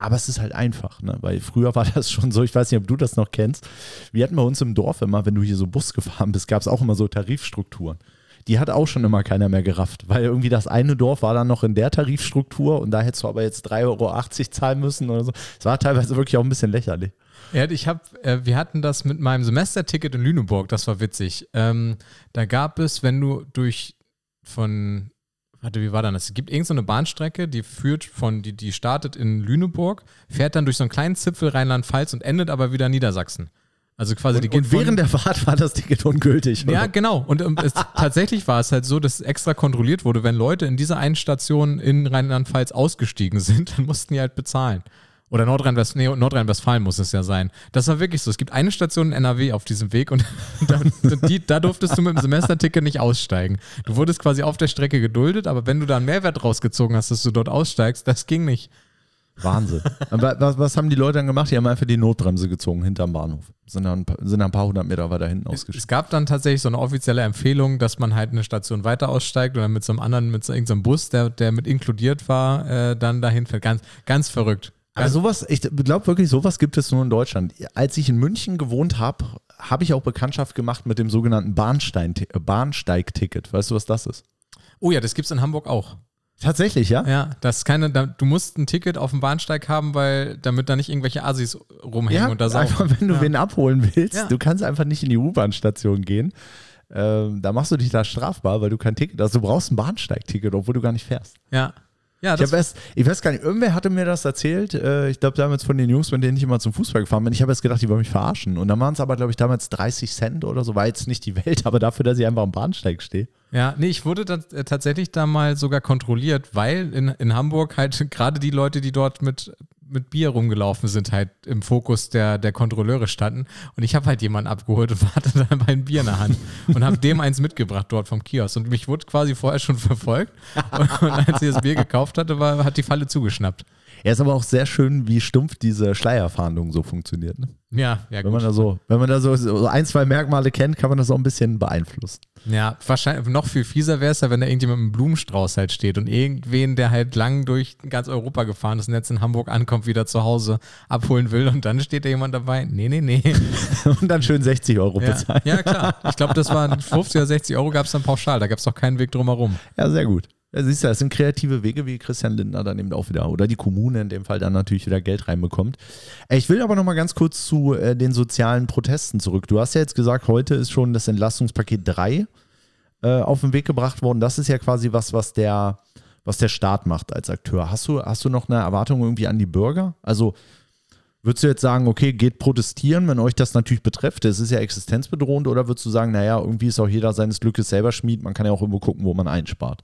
S1: Aber es ist halt einfach, ne? weil früher war das schon so, ich weiß nicht, ob du das noch kennst. Wir hatten bei uns im Dorf immer, wenn du hier so Bus gefahren bist, gab es auch immer so Tarifstrukturen. Die hat auch schon immer keiner mehr gerafft, weil irgendwie das eine Dorf war dann noch in der Tarifstruktur und da hättest du aber jetzt 3,80 Euro zahlen müssen oder so. Es war teilweise wirklich auch ein bisschen lächerlich.
S2: Ja, ich habe, äh, wir hatten das mit meinem Semesterticket in Lüneburg, das war witzig. Ähm, da gab es, wenn du durch von, warte, wie war das? Es gibt irgendeine so Bahnstrecke, die führt von, die, die startet in Lüneburg, fährt dann durch so einen kleinen Zipfel Rheinland-Pfalz und endet aber wieder in Niedersachsen. Also quasi
S1: und,
S2: die geht
S1: und während der Fahrt war das Ticket ungültig.
S2: Oder? Ja, genau. Und um, es, tatsächlich war es halt so, dass extra kontrolliert wurde, wenn Leute in dieser einen Station in Rheinland-Pfalz ausgestiegen sind, dann mussten die halt bezahlen. Oder Nordrhein-Westfalen, nee, Nordrhein muss es ja sein. Das war wirklich so. Es gibt eine Station in NRW auf diesem Weg und da, die, da durftest du mit dem Semesterticket nicht aussteigen. Du wurdest quasi auf der Strecke geduldet, aber wenn du da einen Mehrwert rausgezogen hast, dass du dort aussteigst, das ging nicht.
S1: Wahnsinn. was, was, haben die Leute dann gemacht? Die haben einfach die Notbremse gezogen hinterm Bahnhof. Sind dann, sind dann ein paar hundert Meter weiter hinten ausgestiegen.
S2: Es gab dann tatsächlich so eine offizielle Empfehlung, dass man halt eine Station weiter aussteigt oder mit so einem anderen, mit so irgendeinem Bus, der, der mit inkludiert war, äh, dann dahin fährt. Ganz, ganz verrückt.
S1: Aber sowas, ich glaube wirklich, sowas gibt es nur in Deutschland. Als ich in München gewohnt habe, habe ich auch Bekanntschaft gemacht mit dem sogenannten Bahnsteigticket. Weißt du, was das ist?
S2: Oh ja, das gibt es in Hamburg auch.
S1: Tatsächlich, ja?
S2: Ja, das keine, da, du musst ein Ticket auf dem Bahnsteig haben, weil damit da nicht irgendwelche Assis rumhängen
S1: ja,
S2: und da.
S1: Einfach, wenn du ja. wen abholen willst, ja. du kannst einfach nicht in die U-Bahn-Station gehen. Ähm, da machst du dich da strafbar, weil du kein Ticket hast. Du brauchst ein Bahnsteigticket, obwohl du gar nicht fährst.
S2: Ja.
S1: Ja, ich, erst, ich weiß gar nicht, irgendwer hatte mir das erzählt. Äh, ich glaube, damals von den Jungs, mit denen ich immer zum Fußball gefahren bin. Ich habe jetzt gedacht, die wollen mich verarschen. Und dann waren es aber, glaube ich, damals 30 Cent oder so. War jetzt nicht die Welt, aber dafür, dass ich einfach am Bahnsteig stehe.
S2: Ja, nee, ich wurde da, äh, tatsächlich da mal sogar kontrolliert, weil in, in Hamburg halt gerade die Leute, die dort mit mit Bier rumgelaufen sind, halt im Fokus der, der Kontrolleure standen. Und ich habe halt jemanden abgeholt und hatte dann mein Bier in der Hand und habe dem eins mitgebracht dort vom Kiosk. Und mich wurde quasi vorher schon verfolgt. Und, und als ich das Bier gekauft hatte, war, hat die Falle zugeschnappt.
S1: Er ist aber auch sehr schön, wie stumpf diese Schleierfahndung so funktioniert. Ne?
S2: Ja, ja,
S1: wenn gut. Man da so, wenn man da so, so ein, zwei Merkmale kennt, kann man das auch ein bisschen beeinflussen.
S2: Ja, wahrscheinlich noch viel fieser wäre es ja, wenn da irgendjemand mit einem Blumenstrauß halt steht und irgendwen, der halt lang durch ganz Europa gefahren ist und jetzt in Hamburg ankommt, wieder zu Hause abholen will und dann steht da jemand dabei. Nee, nee, nee.
S1: und dann schön 60 Euro
S2: ja.
S1: bezahlen.
S2: Ja, klar. Ich glaube, das waren 50 oder 60 Euro gab es dann pauschal. Da gab es doch keinen Weg drumherum.
S1: Ja, sehr gut. Ja, siehst du, das sind kreative Wege, wie Christian Lindner dann eben auch wieder, oder die Kommune in dem Fall dann natürlich wieder Geld reinbekommt. Ich will aber noch mal ganz kurz zu äh, den sozialen Protesten zurück. Du hast ja jetzt gesagt, heute ist schon das Entlastungspaket 3 äh, auf den Weg gebracht worden. Das ist ja quasi was, was der, was der Staat macht als Akteur. Hast du, hast du noch eine Erwartung irgendwie an die Bürger? Also Würdest du jetzt sagen, okay, geht protestieren, wenn euch das natürlich betrifft? Das ist ja existenzbedrohend. Oder würdest du sagen, naja, irgendwie ist auch jeder seines Glückes selber Schmied, man kann ja auch irgendwo gucken, wo man einspart?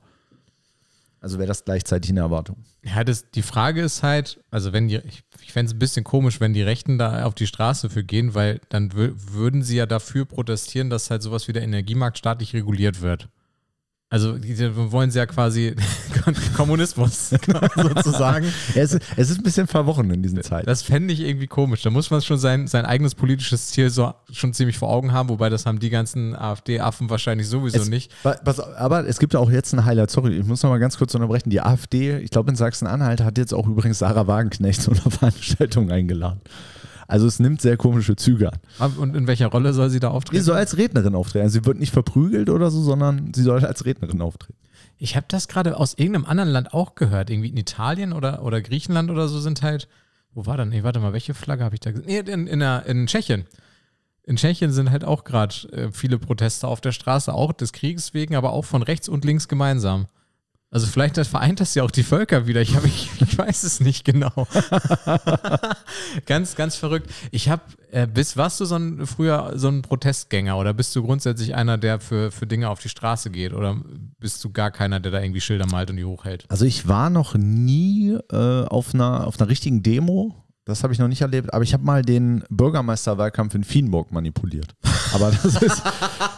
S1: Also wäre das gleichzeitig eine Erwartung.
S2: Ja, das, die Frage ist halt, also wenn die, ich, ich fände es ein bisschen komisch, wenn die Rechten da auf die Straße für gehen, weil dann würden sie ja dafür protestieren, dass halt sowas wie der Energiemarkt staatlich reguliert wird. Also wollen sie ja quasi, Kommunismus sozusagen.
S1: Es, es ist ein bisschen verworren in diesen Zeiten.
S2: Das fände ich irgendwie komisch. Da muss man schon sein, sein eigenes politisches Ziel so schon ziemlich vor Augen haben, wobei das haben die ganzen AfD-Affen wahrscheinlich sowieso
S1: es,
S2: nicht.
S1: Was, aber es gibt auch jetzt ein Highlight, sorry, ich muss noch mal ganz kurz unterbrechen. Die AfD, ich glaube in Sachsen-Anhalt, hat jetzt auch übrigens Sarah Wagenknecht zu einer Veranstaltung eingeladen. Also es nimmt sehr komische Züge an.
S2: Und in welcher Rolle soll sie da auftreten?
S1: Sie soll als Rednerin auftreten. Also sie wird nicht verprügelt oder so, sondern sie soll als Rednerin auftreten.
S2: Ich habe das gerade aus irgendeinem anderen Land auch gehört. Irgendwie in Italien oder, oder Griechenland oder so sind halt. Wo war dann? Nee, warte mal, welche Flagge habe ich da gesehen? Nee, in, in, der, in Tschechien. In Tschechien sind halt auch gerade äh, viele Proteste auf der Straße, auch des Krieges wegen, aber auch von rechts und links gemeinsam. Also vielleicht vereint das ja auch die Völker wieder. Ich, hab, ich, ich weiß es nicht genau. ganz, ganz verrückt. Ich habe, äh, bis warst du so ein, früher so ein Protestgänger oder bist du grundsätzlich einer, der für, für Dinge auf die Straße geht oder bist du gar keiner, der da irgendwie Schilder malt und die hochhält?
S1: Also ich war noch nie äh, auf, einer, auf einer richtigen Demo. Das habe ich noch nicht erlebt, aber ich habe mal den Bürgermeisterwahlkampf in Fienburg manipuliert. Aber das ist,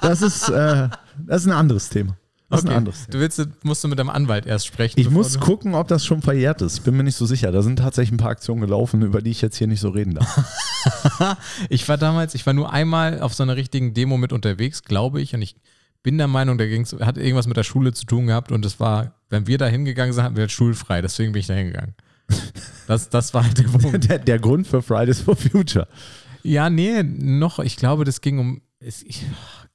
S1: das ist, äh, das ist ein anderes Thema. Das
S2: okay.
S1: ist ein anderes.
S2: Du willst, musst du mit deinem Anwalt erst sprechen.
S1: Ich muss gucken, ob das schon verjährt ist. Ich bin mir nicht so sicher. Da sind tatsächlich ein paar Aktionen gelaufen, über die ich jetzt hier nicht so reden darf.
S2: ich war damals, ich war nur einmal auf so einer richtigen Demo mit unterwegs, glaube ich. Und ich bin der Meinung, da ging's, hat irgendwas mit der Schule zu tun gehabt. Und es war, wenn wir da hingegangen sind, hatten wir halt schulfrei. Deswegen bin ich da hingegangen. Das, das war halt
S1: der, der, der Grund für Fridays for Future.
S2: Ja, nee, noch, ich glaube, das ging um,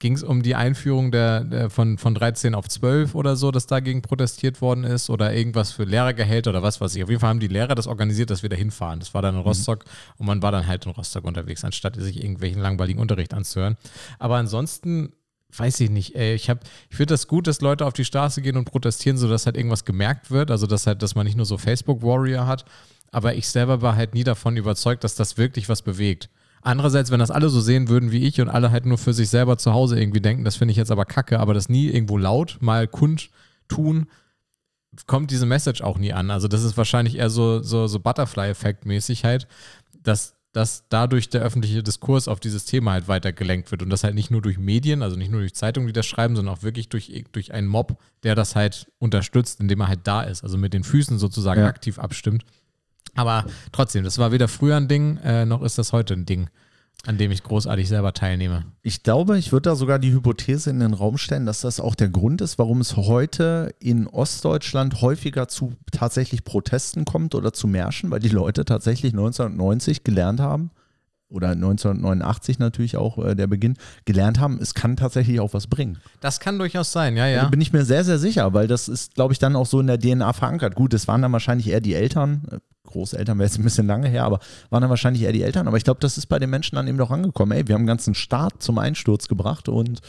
S2: ging es um die Einführung der, der, von, von 13 auf 12 oder so, dass dagegen protestiert worden ist oder irgendwas für Lehrergehälter oder was weiß ich. Auf jeden Fall haben die Lehrer das organisiert, dass wir da hinfahren. Das war dann in mhm. Rostock mhm. und man war dann halt in Rostock unterwegs, anstatt sich irgendwelchen langweiligen Unterricht anzuhören. Aber ansonsten weiß ich nicht, ey, ich habe, ich finde das gut, dass Leute auf die Straße gehen und protestieren, sodass halt irgendwas gemerkt wird, also dass halt, dass man nicht nur so Facebook-Warrior hat, aber ich selber war halt nie davon überzeugt, dass das wirklich was bewegt. Andererseits, wenn das alle so sehen würden wie ich und alle halt nur für sich selber zu Hause irgendwie denken, das finde ich jetzt aber kacke, aber das nie irgendwo laut mal kundtun, kommt diese Message auch nie an. Also das ist wahrscheinlich eher so, so, so Butterfly-Effekt-mäßig halt, dass, dass dadurch der öffentliche Diskurs auf dieses Thema halt weiter gelenkt wird und das halt nicht nur durch Medien, also nicht nur durch Zeitungen, die das schreiben, sondern auch wirklich durch, durch einen Mob, der das halt unterstützt, indem er halt da ist, also mit den Füßen sozusagen ja. aktiv abstimmt. Aber trotzdem, das war weder früher ein Ding, äh, noch ist das heute ein Ding, an dem ich großartig selber teilnehme.
S1: Ich glaube, ich würde da sogar die Hypothese in den Raum stellen, dass das auch der Grund ist, warum es heute in Ostdeutschland häufiger zu tatsächlich Protesten kommt oder zu Märschen, weil die Leute tatsächlich 1990 gelernt haben, oder 1989 natürlich auch äh, der Beginn, gelernt haben, es kann tatsächlich auch was bringen.
S2: Das kann durchaus sein, ja, ja. Da
S1: bin ich mir sehr, sehr sicher, weil das ist, glaube ich, dann auch so in der DNA verankert. Gut, es waren dann wahrscheinlich eher die Eltern, äh, Großeltern wäre jetzt ein bisschen lange her, aber waren dann wahrscheinlich eher die Eltern. Aber ich glaube, das ist bei den Menschen dann eben doch angekommen. Ey, wir haben einen ganzen Staat zum Einsturz gebracht und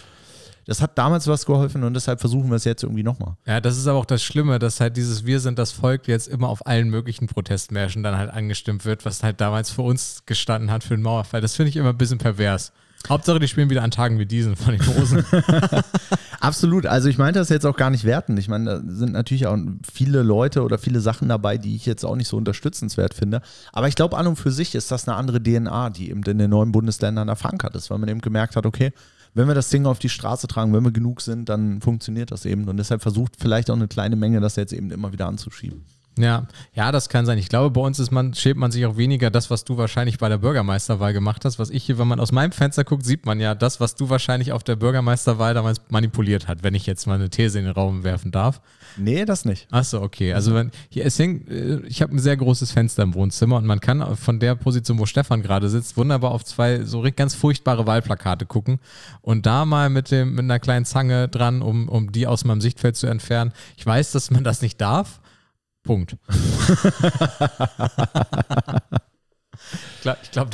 S1: das hat damals was geholfen und deshalb versuchen wir es jetzt irgendwie nochmal.
S2: Ja, das ist aber auch das Schlimme, dass halt dieses Wir sind das Volk jetzt immer auf allen möglichen Protestmärschen dann halt angestimmt wird, was halt damals für uns gestanden hat für den Mauerfall. Das finde ich immer ein bisschen pervers. Hauptsache, die spielen wieder an Tagen wie diesen von den Hosen.
S1: Absolut. Also ich meinte das jetzt auch gar nicht werten. Ich meine, da sind natürlich auch viele Leute oder viele Sachen dabei, die ich jetzt auch nicht so unterstützenswert finde. Aber ich glaube, an und für sich ist das eine andere DNA, die eben in den neuen Bundesländern da verankert ist, weil man eben gemerkt hat, okay, wenn wir das Ding auf die Straße tragen, wenn wir genug sind, dann funktioniert das eben. Und deshalb versucht vielleicht auch eine kleine Menge das jetzt eben immer wieder anzuschieben.
S2: Ja, ja, das kann sein. Ich glaube, bei uns ist man, schäbt man sich auch weniger das, was du wahrscheinlich bei der Bürgermeisterwahl gemacht hast. Was ich hier, wenn man aus meinem Fenster guckt, sieht man ja das, was du wahrscheinlich auf der Bürgermeisterwahl damals manipuliert hat, wenn ich jetzt mal eine These in den Raum werfen darf.
S1: Nee, das nicht.
S2: Achso, okay. Also wenn, hier, es hängt, äh, ich habe ein sehr großes Fenster im Wohnzimmer und man kann von der Position, wo Stefan gerade sitzt, wunderbar auf zwei so ganz furchtbare Wahlplakate gucken und da mal mit, dem, mit einer kleinen Zange dran, um, um die aus meinem Sichtfeld zu entfernen. Ich weiß, dass man das nicht darf. Punkt. ich glaube,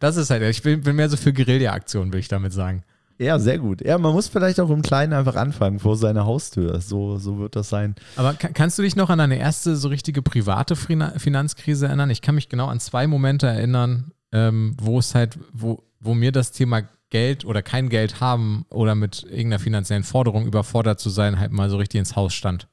S2: das ist halt, ich bin, mehr so für Guerilla-Aktionen, würde ich damit sagen.
S1: Ja, sehr gut. Ja, man muss vielleicht auch im Kleinen einfach anfangen, vor seiner Haustür. So, so wird das sein.
S2: Aber kannst du dich noch an deine erste so richtige private Finanzkrise erinnern? Ich kann mich genau an zwei Momente erinnern, ähm, wo es halt, wo, wo mir das Thema Geld oder kein Geld haben oder mit irgendeiner finanziellen Forderung überfordert zu sein, halt mal so richtig ins Haus stand.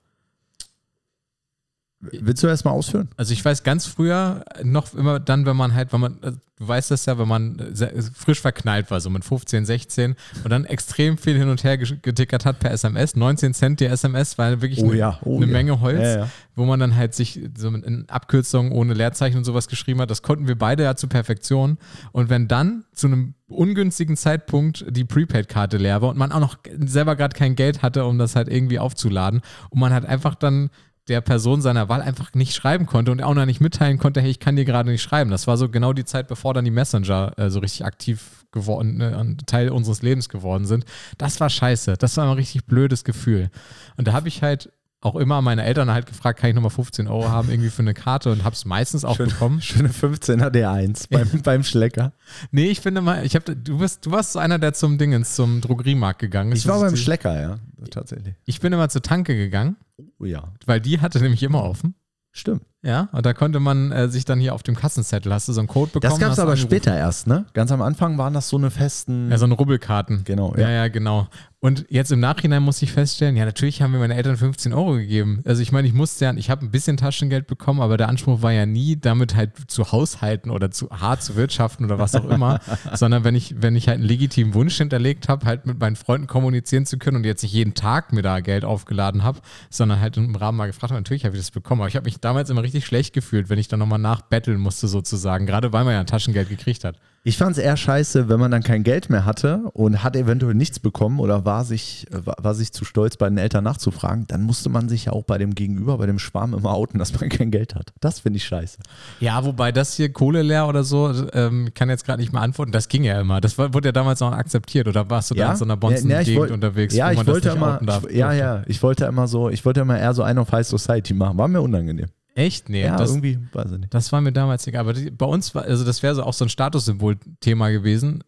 S1: Willst du erst mal ausführen?
S2: Also ich weiß ganz früher noch immer dann, wenn man halt, wenn man, äh, du weißt das ja, wenn man äh, sehr- frisch verknallt war, so mit 15, 16 und dann extrem viel hin und her getickert hat per SMS, 19 Cent die SMS, war wirklich
S1: Oh
S2: eine,
S1: ja, oh
S2: eine
S1: ja.
S2: Menge Holz,
S1: Ja,
S2: wo man dann halt sich so mit- in Abkürzungen ohne Leerzeichen und sowas geschrieben hat. Das konnten wir beide ja zur Perfektion. Und wenn dann zu einem ungünstigen Zeitpunkt die Prepaid-Karte leer war und man auch noch selber gerade kein Geld hatte, um das halt irgendwie aufzuladen und man halt einfach dann der Person seiner Wahl einfach nicht schreiben konnte und auch noch nicht mitteilen konnte, hey, ich kann dir gerade nicht schreiben. Das war so genau die Zeit, bevor dann die Messenger äh, so richtig aktiv geworden, ne, Teil unseres Lebens geworden sind. Das war scheiße. Das war ein richtig blödes Gefühl. Und da habe ich halt auch immer meine Eltern halt gefragt, kann ich nochmal 15 Euro haben irgendwie für eine Karte und habe es meistens auch bekommen.
S1: Schöne 15er D1 beim, beim Schlecker.
S2: Nee, ich finde mal, ich habe, du bist, du warst so einer, der zum Dingens, zum Drogeriemarkt gegangen ist.
S1: Ich war beim Schlecker, ja. Tatsächlich.
S2: Ich bin immer zur Tanke gegangen,
S1: Oh ja.
S2: weil die hatte nämlich immer offen.
S1: Stimmt.
S2: Ja, und da konnte man äh, sich dann hier auf dem Kassenzettel, hast du so einen Code bekommen.
S1: Das gab es aber
S2: angerufen.
S1: später erst, ne? Ganz am Anfang waren das so eine festen.
S2: Ja, so eine Rubbelkarten.
S1: Genau,
S2: Ja,
S1: ja.
S2: ja, genau. Und jetzt im Nachhinein muss ich feststellen, ja, natürlich haben mir meine Eltern 15 Euro gegeben. Also ich meine, ich musste ja, ich habe ein bisschen Taschengeld bekommen, aber der Anspruch war ja nie, damit halt zu haushalten oder zu hart zu wirtschaften oder was auch immer, sondern wenn ich, wenn ich halt einen legitimen Wunsch hinterlegt habe, halt mit meinen Freunden kommunizieren zu können und jetzt nicht jeden Tag mir da Geld aufgeladen habe, sondern halt im Rahmen mal gefragt habe, natürlich habe ich das bekommen. Aber ich habe mich damals immer richtig schlecht gefühlt, wenn ich dann nochmal nachbetteln musste sozusagen, gerade weil man ja Taschengeld gekriegt hat.
S1: Ich fand es eher scheiße, wenn man dann kein Geld mehr hatte und hat eventuell nichts bekommen oder war sich, war, sich zu stolz, bei den Eltern nachzufragen, dann musste man sich ja auch bei dem Gegenüber, bei dem Schwarm immer outen, dass man kein Geld hat. Das finde ich scheiße.
S2: Ja, wobei das hier Kohle leer oder so, ähm, ich kann jetzt gerade nicht mehr antworten. Das ging ja immer. Das war, wurde ja damals auch akzeptiert. Oder warst du da in so einer Bonzen-Gegend
S1: ich wollt-
S2: unterwegs,
S1: Ja,
S2: wo
S1: ich
S2: man das
S1: wollte
S2: nicht
S1: immer,
S2: outen darf?
S1: ich, ja, ja, ich wollte immer so, ich wollte immer eher so einen auf High Society machen. War mir unangenehm.
S2: Echt? Nee,
S1: Ja,
S2: das,
S1: irgendwie, weiß ich nicht.
S2: das war mir damals egal. Aber die, bei uns war, also das wäre so auch so ein Statussymbol-Thema gewesen.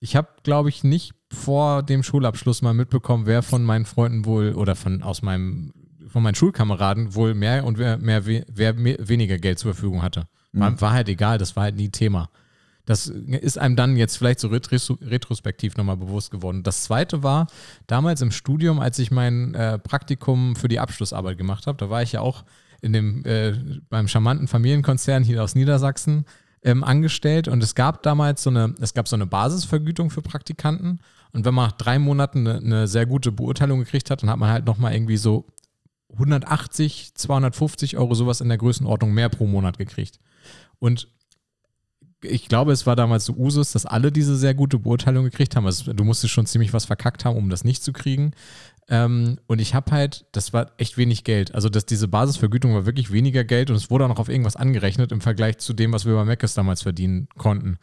S2: Ich habe, glaube ich, nicht vor dem Schulabschluss mal mitbekommen, wer von meinen Freunden wohl oder von aus meinem von meinen Schulkameraden wohl mehr und wer, mehr, we- wer mehr, weniger Geld zur Verfügung hatte. War, war halt egal, das war halt nie Thema. Das ist einem dann jetzt vielleicht so retros retrospektiv nochmal bewusst geworden. Das zweite war damals im Studium, als ich mein äh, Praktikum für die Abschlussarbeit gemacht habe. Da war ich ja auch in dem, äh, beim charmanten Familienkonzern hier aus Niedersachsen ähm, angestellt und es gab damals so eine, es gab so eine Basisvergütung für Praktikanten und wenn man nach drei Monaten eine, eine sehr gute Beurteilung gekriegt hat, dann hat man halt nochmal irgendwie so 180, 250 Euro sowas in der Größenordnung mehr pro Monat gekriegt. Und ich glaube, es war damals so Usus, dass alle diese sehr gute Beurteilung gekriegt haben. Also du musstest schon ziemlich was verkackt haben, um das nicht zu kriegen. Ähm, und ich habe halt, das war echt wenig Geld. Also dass diese Basisvergütung war wirklich weniger Geld und es wurde auch noch auf irgendwas angerechnet im Vergleich zu dem, was wir bei Meckes damals verdienen konnten.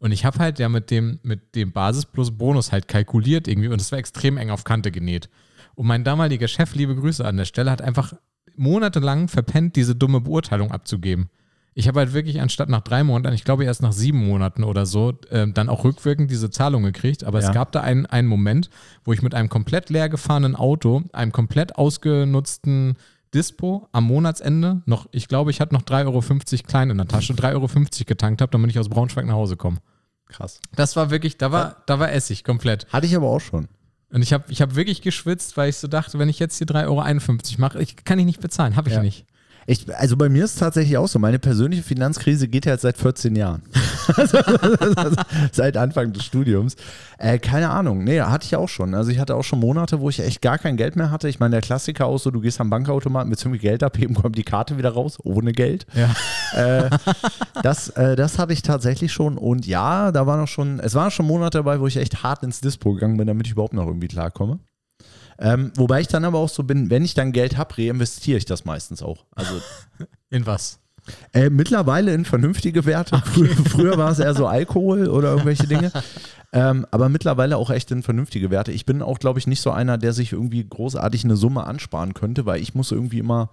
S2: Und ich habe halt ja mit dem, mit dem Basis plus Bonus halt kalkuliert irgendwie und es war extrem eng auf Kante genäht. Und mein damaliger Chef, liebe Grüße an der Stelle, hat einfach monatelang verpennt, diese dumme Beurteilung abzugeben. Ich habe halt wirklich anstatt nach drei Monaten, ich glaube erst nach sieben Monaten oder so, ähm, dann auch rückwirkend diese Zahlung gekriegt. Aber
S1: Ja.
S2: es gab da einen, einen Moment, wo ich mit einem komplett leer gefahrenen Auto, einem komplett ausgenutzten Dispo am Monatsende noch, ich glaube, ich hatte noch 3,50 Euro klein in der Tasche, 3,50 Euro getankt habe, damit ich aus Braunschweig nach Hause komme.
S1: Krass.
S2: Das war wirklich, da war, da war Essig komplett.
S1: Hatte ich aber auch schon.
S2: Und ich habe ich hab wirklich geschwitzt, weil ich so dachte, wenn ich jetzt hier 3,51 Euro mache, ich, kann ich nicht bezahlen, habe ich
S1: Ja.
S2: nicht.
S1: Ich, also bei mir ist es tatsächlich auch so. Meine persönliche Finanzkrise geht ja jetzt seit 14 Jahren. seit Anfang des Studiums. Äh, keine Ahnung. Nee, hatte ich auch schon. Also ich hatte auch schon Monate, wo ich echt gar kein Geld mehr hatte. Ich meine, der Klassiker auch so, du gehst am Bankautomaten, willst irgendwie Geld abheben, kommt die Karte wieder raus, ohne Geld.
S2: Ja.
S1: Äh, das, äh, das hatte ich tatsächlich schon. Und ja, da waren noch schon, es waren schon Monate dabei, wo ich echt hart ins Dispo gegangen bin, damit ich überhaupt noch irgendwie klarkomme. Ähm, wobei ich dann aber auch so bin, wenn ich dann Geld habe, reinvestiere ich das meistens auch. Also
S2: In was?
S1: äh, mittlerweile in vernünftige Werte. Früher, früher war es eher so Alkohol oder irgendwelche Dinge. Ähm, aber mittlerweile auch echt in vernünftige Werte. Ich bin auch, glaube ich, nicht so einer, der sich irgendwie großartig eine Summe ansparen könnte, weil ich muss irgendwie immer,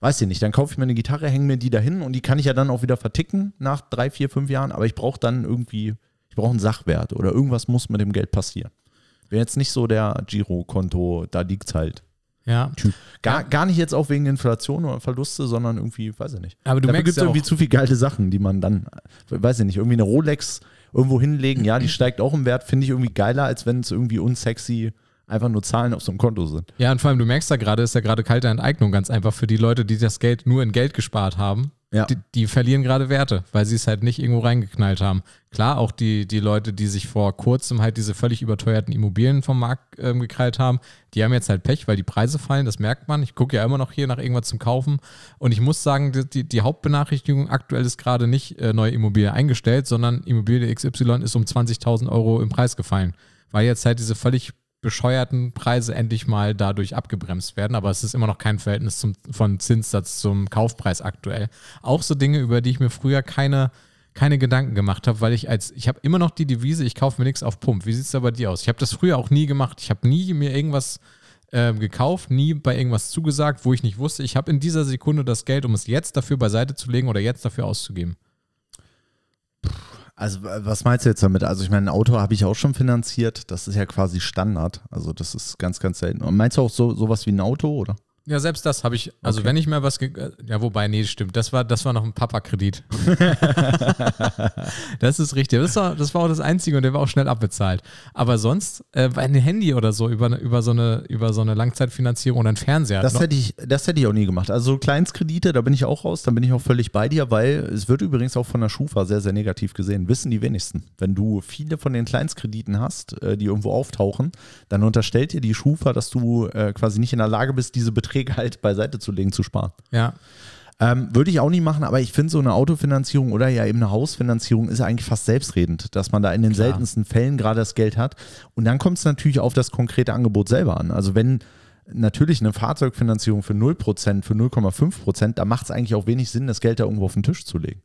S1: weiß ich nicht, dann kaufe ich mir eine Gitarre, hänge mir die dahin und die kann ich ja dann auch wieder verticken nach drei, vier, fünf Jahren. Aber ich brauche dann irgendwie, ich brauche einen Sachwert oder irgendwas muss mit dem Geld passieren. Bin jetzt nicht so der Girokonto, da liegt's halt.
S2: Ja.
S1: Gar, gar nicht jetzt auch wegen Inflation oder Verluste, sondern irgendwie, weiß ich nicht.
S2: Aber du
S1: Dafür
S2: merkst
S1: gibt es
S2: ja
S1: irgendwie zu viele geile Sachen, die man dann, weiß ich nicht, irgendwie eine Rolex irgendwo hinlegen, ja, die steigt auch im Wert, finde ich irgendwie geiler, als wenn es irgendwie unsexy einfach nur Zahlen auf so einem Konto sind.
S2: Ja, und vor allem, du merkst da gerade, ist ja gerade kalte Enteignung ganz einfach für die Leute, die das Geld nur in Geld gespart haben.
S1: Ja.
S2: Die, die verlieren gerade Werte, weil sie es halt nicht irgendwo reingeknallt haben. Klar, auch die, die Leute, die sich vor kurzem halt diese völlig überteuerten Immobilien vom Markt ähm, gekrallt haben, die haben jetzt halt Pech, weil die Preise fallen, das merkt man. Ich gucke ja immer noch hier nach irgendwas zum Kaufen. Und ich muss sagen, die, die, Hauptbenachrichtigung aktuell ist gerade nicht äh, neue Immobilie eingestellt, sondern Immobilie XY ist um 20.000 Euro im Preis gefallen. Weil jetzt halt diese völlig bescheuerten Preise endlich mal dadurch abgebremst werden. Aber es ist immer noch kein Verhältnis zum, von Zinssatz zum Kaufpreis aktuell. Auch so Dinge, über die ich mir früher keine, keine Gedanken gemacht habe, weil ich als, ich habe immer noch die Devise, ich kaufe mir nichts auf Pump. Wie sieht es da bei dir aus? Ich habe das früher auch nie gemacht. Ich habe nie mir irgendwas äh, gekauft, nie bei irgendwas zugesagt, wo ich nicht wusste, ich habe in dieser Sekunde das Geld, um es jetzt dafür beiseite zu legen oder jetzt dafür auszugeben.
S1: Also was meinst du jetzt damit? Also ich meine, ein Auto habe ich auch schon finanziert. Das ist ja quasi Standard. Also das ist ganz, ganz selten. Und meinst du auch so sowas wie ein Auto, oder?
S2: Ja, selbst das habe ich, also
S1: Okay.
S2: wenn ich mir was, äh, ja, wobei, nee, stimmt, das war, das war noch ein Papa-Kredit. das ist richtig, das war, das war auch das Einzige und der war auch schnell abbezahlt. Aber sonst, äh, einem Handy oder so, über, über, so eine, über so eine Langzeitfinanzierung oder einen Fernseher.
S1: Das
S2: noch-
S1: hätte, ich, das hätte ich auch nie gemacht. Also so Kleinstkredite, da bin ich auch raus, da bin ich auch völlig bei dir, weil es wird übrigens auch von der Schufa sehr, sehr negativ gesehen. Wissen die wenigsten. Wenn du viele von den Kleinstkrediten hast, äh, die irgendwo auftauchen, dann unterstellt dir die Schufa, dass du äh, quasi nicht in der Lage bist, diese Beträge halt beiseite zu legen, zu sparen.
S2: ja,
S1: Ähm, würde ich auch nie machen, aber ich finde so eine Autofinanzierung oder ja eben eine Hausfinanzierung ist eigentlich fast selbstredend, dass man da in den
S2: Klar.
S1: seltensten Fällen gerade das Geld hat. Und dann kommt es natürlich auf das konkrete Angebot selber an. Also wenn natürlich eine Fahrzeugfinanzierung für 0%, für 0,5%, da macht es eigentlich auch wenig Sinn, das Geld da irgendwo auf den Tisch zu legen.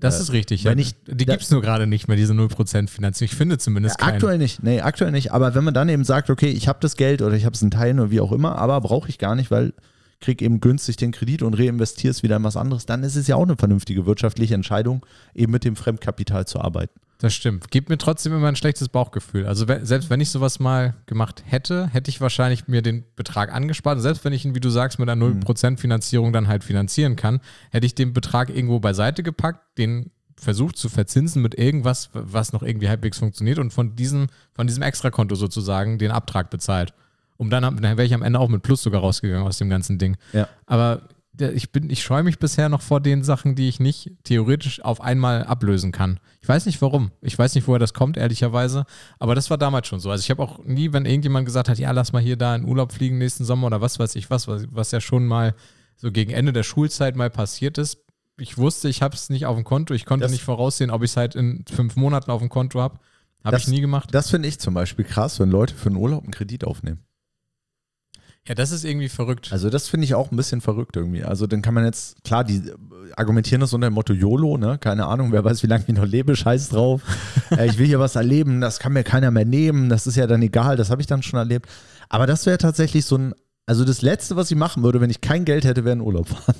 S2: Das ist richtig.
S1: wenn
S2: ja.
S1: ich-
S2: die gibt es nur gerade nicht mehr, diese 0% Finanzierung. Ich finde zumindest keine.
S1: Aktuell nicht, nee, aktuell nicht. Aber wenn man dann eben sagt, okay, ich habe das Geld oder ich habe es in Teilen oder wie auch immer, aber brauche ich gar nicht, weil krieg eben günstig den Kredit und reinvestiere es wieder in was anderes, dann ist es ja auch eine vernünftige wirtschaftliche Entscheidung, eben mit dem Fremdkapital zu arbeiten.
S2: Das stimmt. Gibt mir trotzdem immer ein schlechtes Bauchgefühl. Also selbst wenn ich sowas mal gemacht hätte, hätte ich wahrscheinlich mir den Betrag angespart. Und selbst wenn ich ihn, wie du sagst, mit einer 0% Finanzierung dann halt finanzieren kann, hätte ich den Betrag irgendwo beiseite gepackt, den versucht zu verzinsen mit irgendwas, was noch irgendwie halbwegs funktioniert und von diesem, von diesem Extrakonto sozusagen den Abtrag bezahlt. Um dann, dann wäre ich am Ende auch mit Plus sogar rausgegangen aus dem ganzen Ding.
S1: Ja.
S2: Aber ich bin, ich scheue mich bisher noch vor den Sachen, die ich nicht theoretisch auf einmal ablösen kann. Ich weiß nicht warum. Ich weiß nicht, woher das kommt, ehrlicherweise. Aber das war damals schon so. Also ich habe auch nie, wenn irgendjemand gesagt hat, ja, lass mal hier da in Urlaub fliegen nächsten Sommer oder was weiß ich was, was, was ja schon mal so gegen Ende der Schulzeit mal passiert ist. Ich wusste, ich habe es nicht auf dem Konto. Ich konnte
S1: Das-
S2: nicht voraussehen, ob ich es halt in fünf Monaten auf dem Konto habe. Habe ich nie gemacht.
S1: Das finde ich zum Beispiel krass, wenn Leute für einen Urlaub einen Kredit aufnehmen.
S2: Ja, das ist irgendwie verrückt.
S1: Also das finde ich auch ein bisschen verrückt irgendwie. Also dann kann man jetzt, klar, die äh, argumentieren das unter dem Motto YOLO, ne? Keine Ahnung, wer weiß, wie lange ich noch lebe, scheiß drauf. äh, ich will hier was erleben, das kann mir keiner mehr nehmen, das ist ja dann egal, das habe ich dann schon erlebt. Aber das wäre tatsächlich so ein, also das Letzte, was ich machen würde, wenn ich kein Geld hätte, wäre ein Urlaub fahren.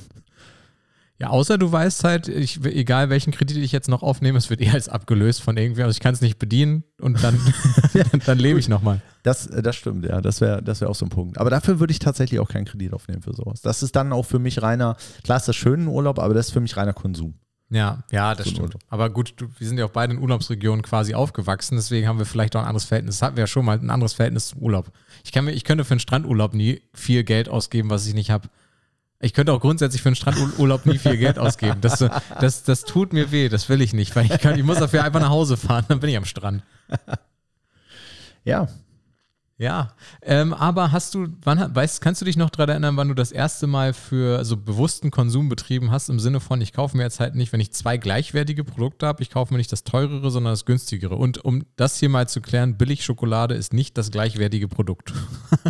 S2: Ja, außer du weißt halt, ich, egal welchen Kredit ich jetzt noch aufnehme, es wird eh als abgelöst von irgendwer. Also ich kann es nicht bedienen und dann, dann lebe ich nochmal.
S1: Das, äh, das stimmt, ja. Das wäre das wär auch so ein Punkt. Aber dafür würde ich tatsächlich auch keinen Kredit aufnehmen für sowas. Das ist dann auch für mich reiner, klar ist das schön Urlaub, aber das ist für mich reiner Konsum.
S2: Ja, ja, das
S1: So
S2: stimmt.
S1: Urlaub.
S2: Aber gut, du, wir sind ja auch beide in Urlaubsregionen quasi aufgewachsen, deswegen haben wir vielleicht auch ein anderes Verhältnis. Das hatten wir ja schon mal ein anderes Verhältnis zum Urlaub. Ich, kann mir, ich könnte für einen Strandurlaub nie viel Geld ausgeben, was ich nicht habe. Ich könnte auch grundsätzlich für einen Strandurlaub nie viel Geld ausgeben. Das, das, das tut mir weh, das will ich nicht, weil ich, kann, ich muss dafür einfach nach Hause fahren, dann bin ich am Strand.
S1: Ja,
S2: Ja, ähm, aber hast du, wann, weißt, kannst du dich noch daran erinnern, wann du das erste Mal für so bewussten Konsum betrieben hast, im Sinne von, ich kaufe mir jetzt halt nicht, wenn ich zwei gleichwertige Produkte habe, ich kaufe mir nicht das teurere, sondern das günstigere. Und um das hier mal zu klären, Billigschokolade ist nicht das gleichwertige Produkt.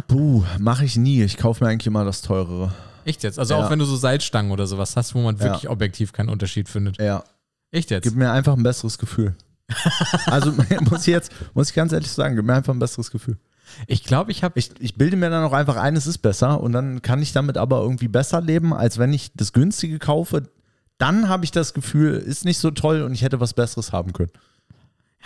S1: Puh, mache ich nie. Ich kaufe mir eigentlich immer das teurere.
S2: Echt jetzt? Also
S1: Ja.
S2: auch wenn du so Salzstangen oder sowas hast, wo man
S1: Ja.
S2: wirklich objektiv keinen Unterschied findet.
S1: Ja,
S2: Echt jetzt?
S1: gib mir einfach ein besseres Gefühl. also muss ich jetzt, muss ich ganz ehrlich sagen, gib mir einfach ein besseres Gefühl.
S2: Ich glaube, ich habe
S1: Ich, ich bilde mir dann auch einfach ein, es ist besser und dann kann ich damit aber irgendwie besser leben, als wenn ich das günstige kaufe. Dann habe ich das Gefühl, ist nicht so toll und ich hätte was Besseres haben können.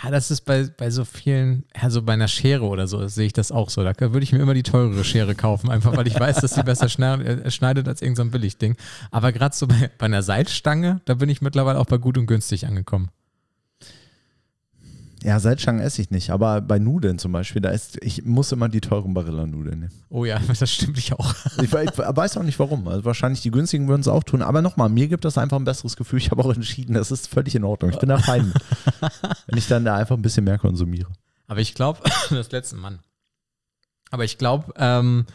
S2: Ja, das ist bei, bei so vielen, also bei einer Schere oder so, sehe ich das auch so. Da würde ich mir immer die teurere Schere kaufen, einfach weil ich weiß, dass die besser äh, schneidet als irgendein so Billigding. Aber gerade so bei, bei einer Salzstange, da bin ich mittlerweile auch bei gut und günstig angekommen.
S1: Ja, Salzstangen esse ich nicht, aber bei Nudeln zum Beispiel, da ist, ich muss immer die teuren Barilla-Nudeln nehmen.
S2: Oh ja, das stimmt ich auch.
S1: Ich, ich weiß auch nicht warum. Also wahrscheinlich die günstigen würden es auch tun. Aber nochmal, mir gibt das einfach ein besseres Gefühl. Ich habe auch entschieden, das ist völlig in Ordnung. Ich bin da fein. Wenn ich dann da einfach ein bisschen mehr konsumiere.
S2: Aber ich glaube, das letzte Mann. Aber ich glaube, ähm,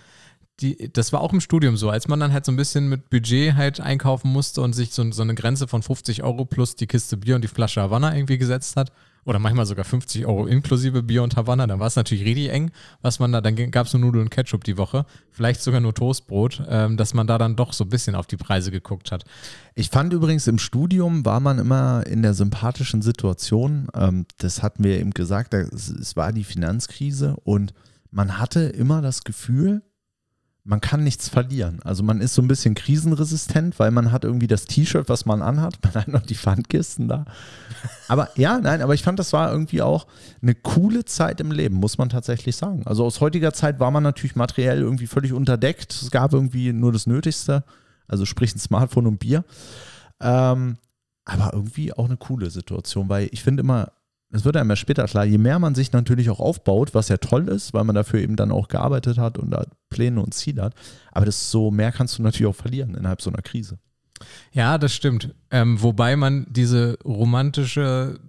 S2: die, das war auch im Studium so, als man dann halt so ein bisschen mit Budget halt einkaufen musste und sich so, so eine Grenze von 50 Euro plus die Kiste Bier und die Flasche Havanna irgendwie gesetzt hat. Oder manchmal sogar 50 Euro inklusive Bier und Havanna, dann war es natürlich richtig eng, was man da, dann gab es nur Nudeln und Ketchup die Woche, vielleicht sogar nur Toastbrot, ähm, dass man da dann doch so ein bisschen auf die Preise geguckt hat.
S1: Ich fand übrigens, im Studium war man immer in der sympathischen Situation. Ähm, das hatten wir eben gesagt, es war die Finanzkrise und man hatte immer das Gefühl, man kann nichts verlieren. Also man ist so ein bisschen krisenresistent, weil man hat irgendwie das T-Shirt, was man anhat, man hat noch die Pfandkisten da. Aber ja, nein, aber ich fand, das war irgendwie auch eine coole Zeit im Leben, muss man tatsächlich sagen. Also aus heutiger Zeit war man natürlich materiell irgendwie völlig unterdeckt. Es gab irgendwie nur das Nötigste, also sprich ein Smartphone und Bier. Ähm, aber irgendwie auch eine coole Situation, weil ich finde immer, es wird einem ja später klar, je mehr man sich natürlich auch aufbaut, was ja toll ist, weil man dafür eben dann auch gearbeitet hat und da Pläne und Ziele hat, aber das so mehr kannst du natürlich auch verlieren innerhalb so einer Krise.
S2: Ja, das stimmt. Ähm, wobei man diese romantische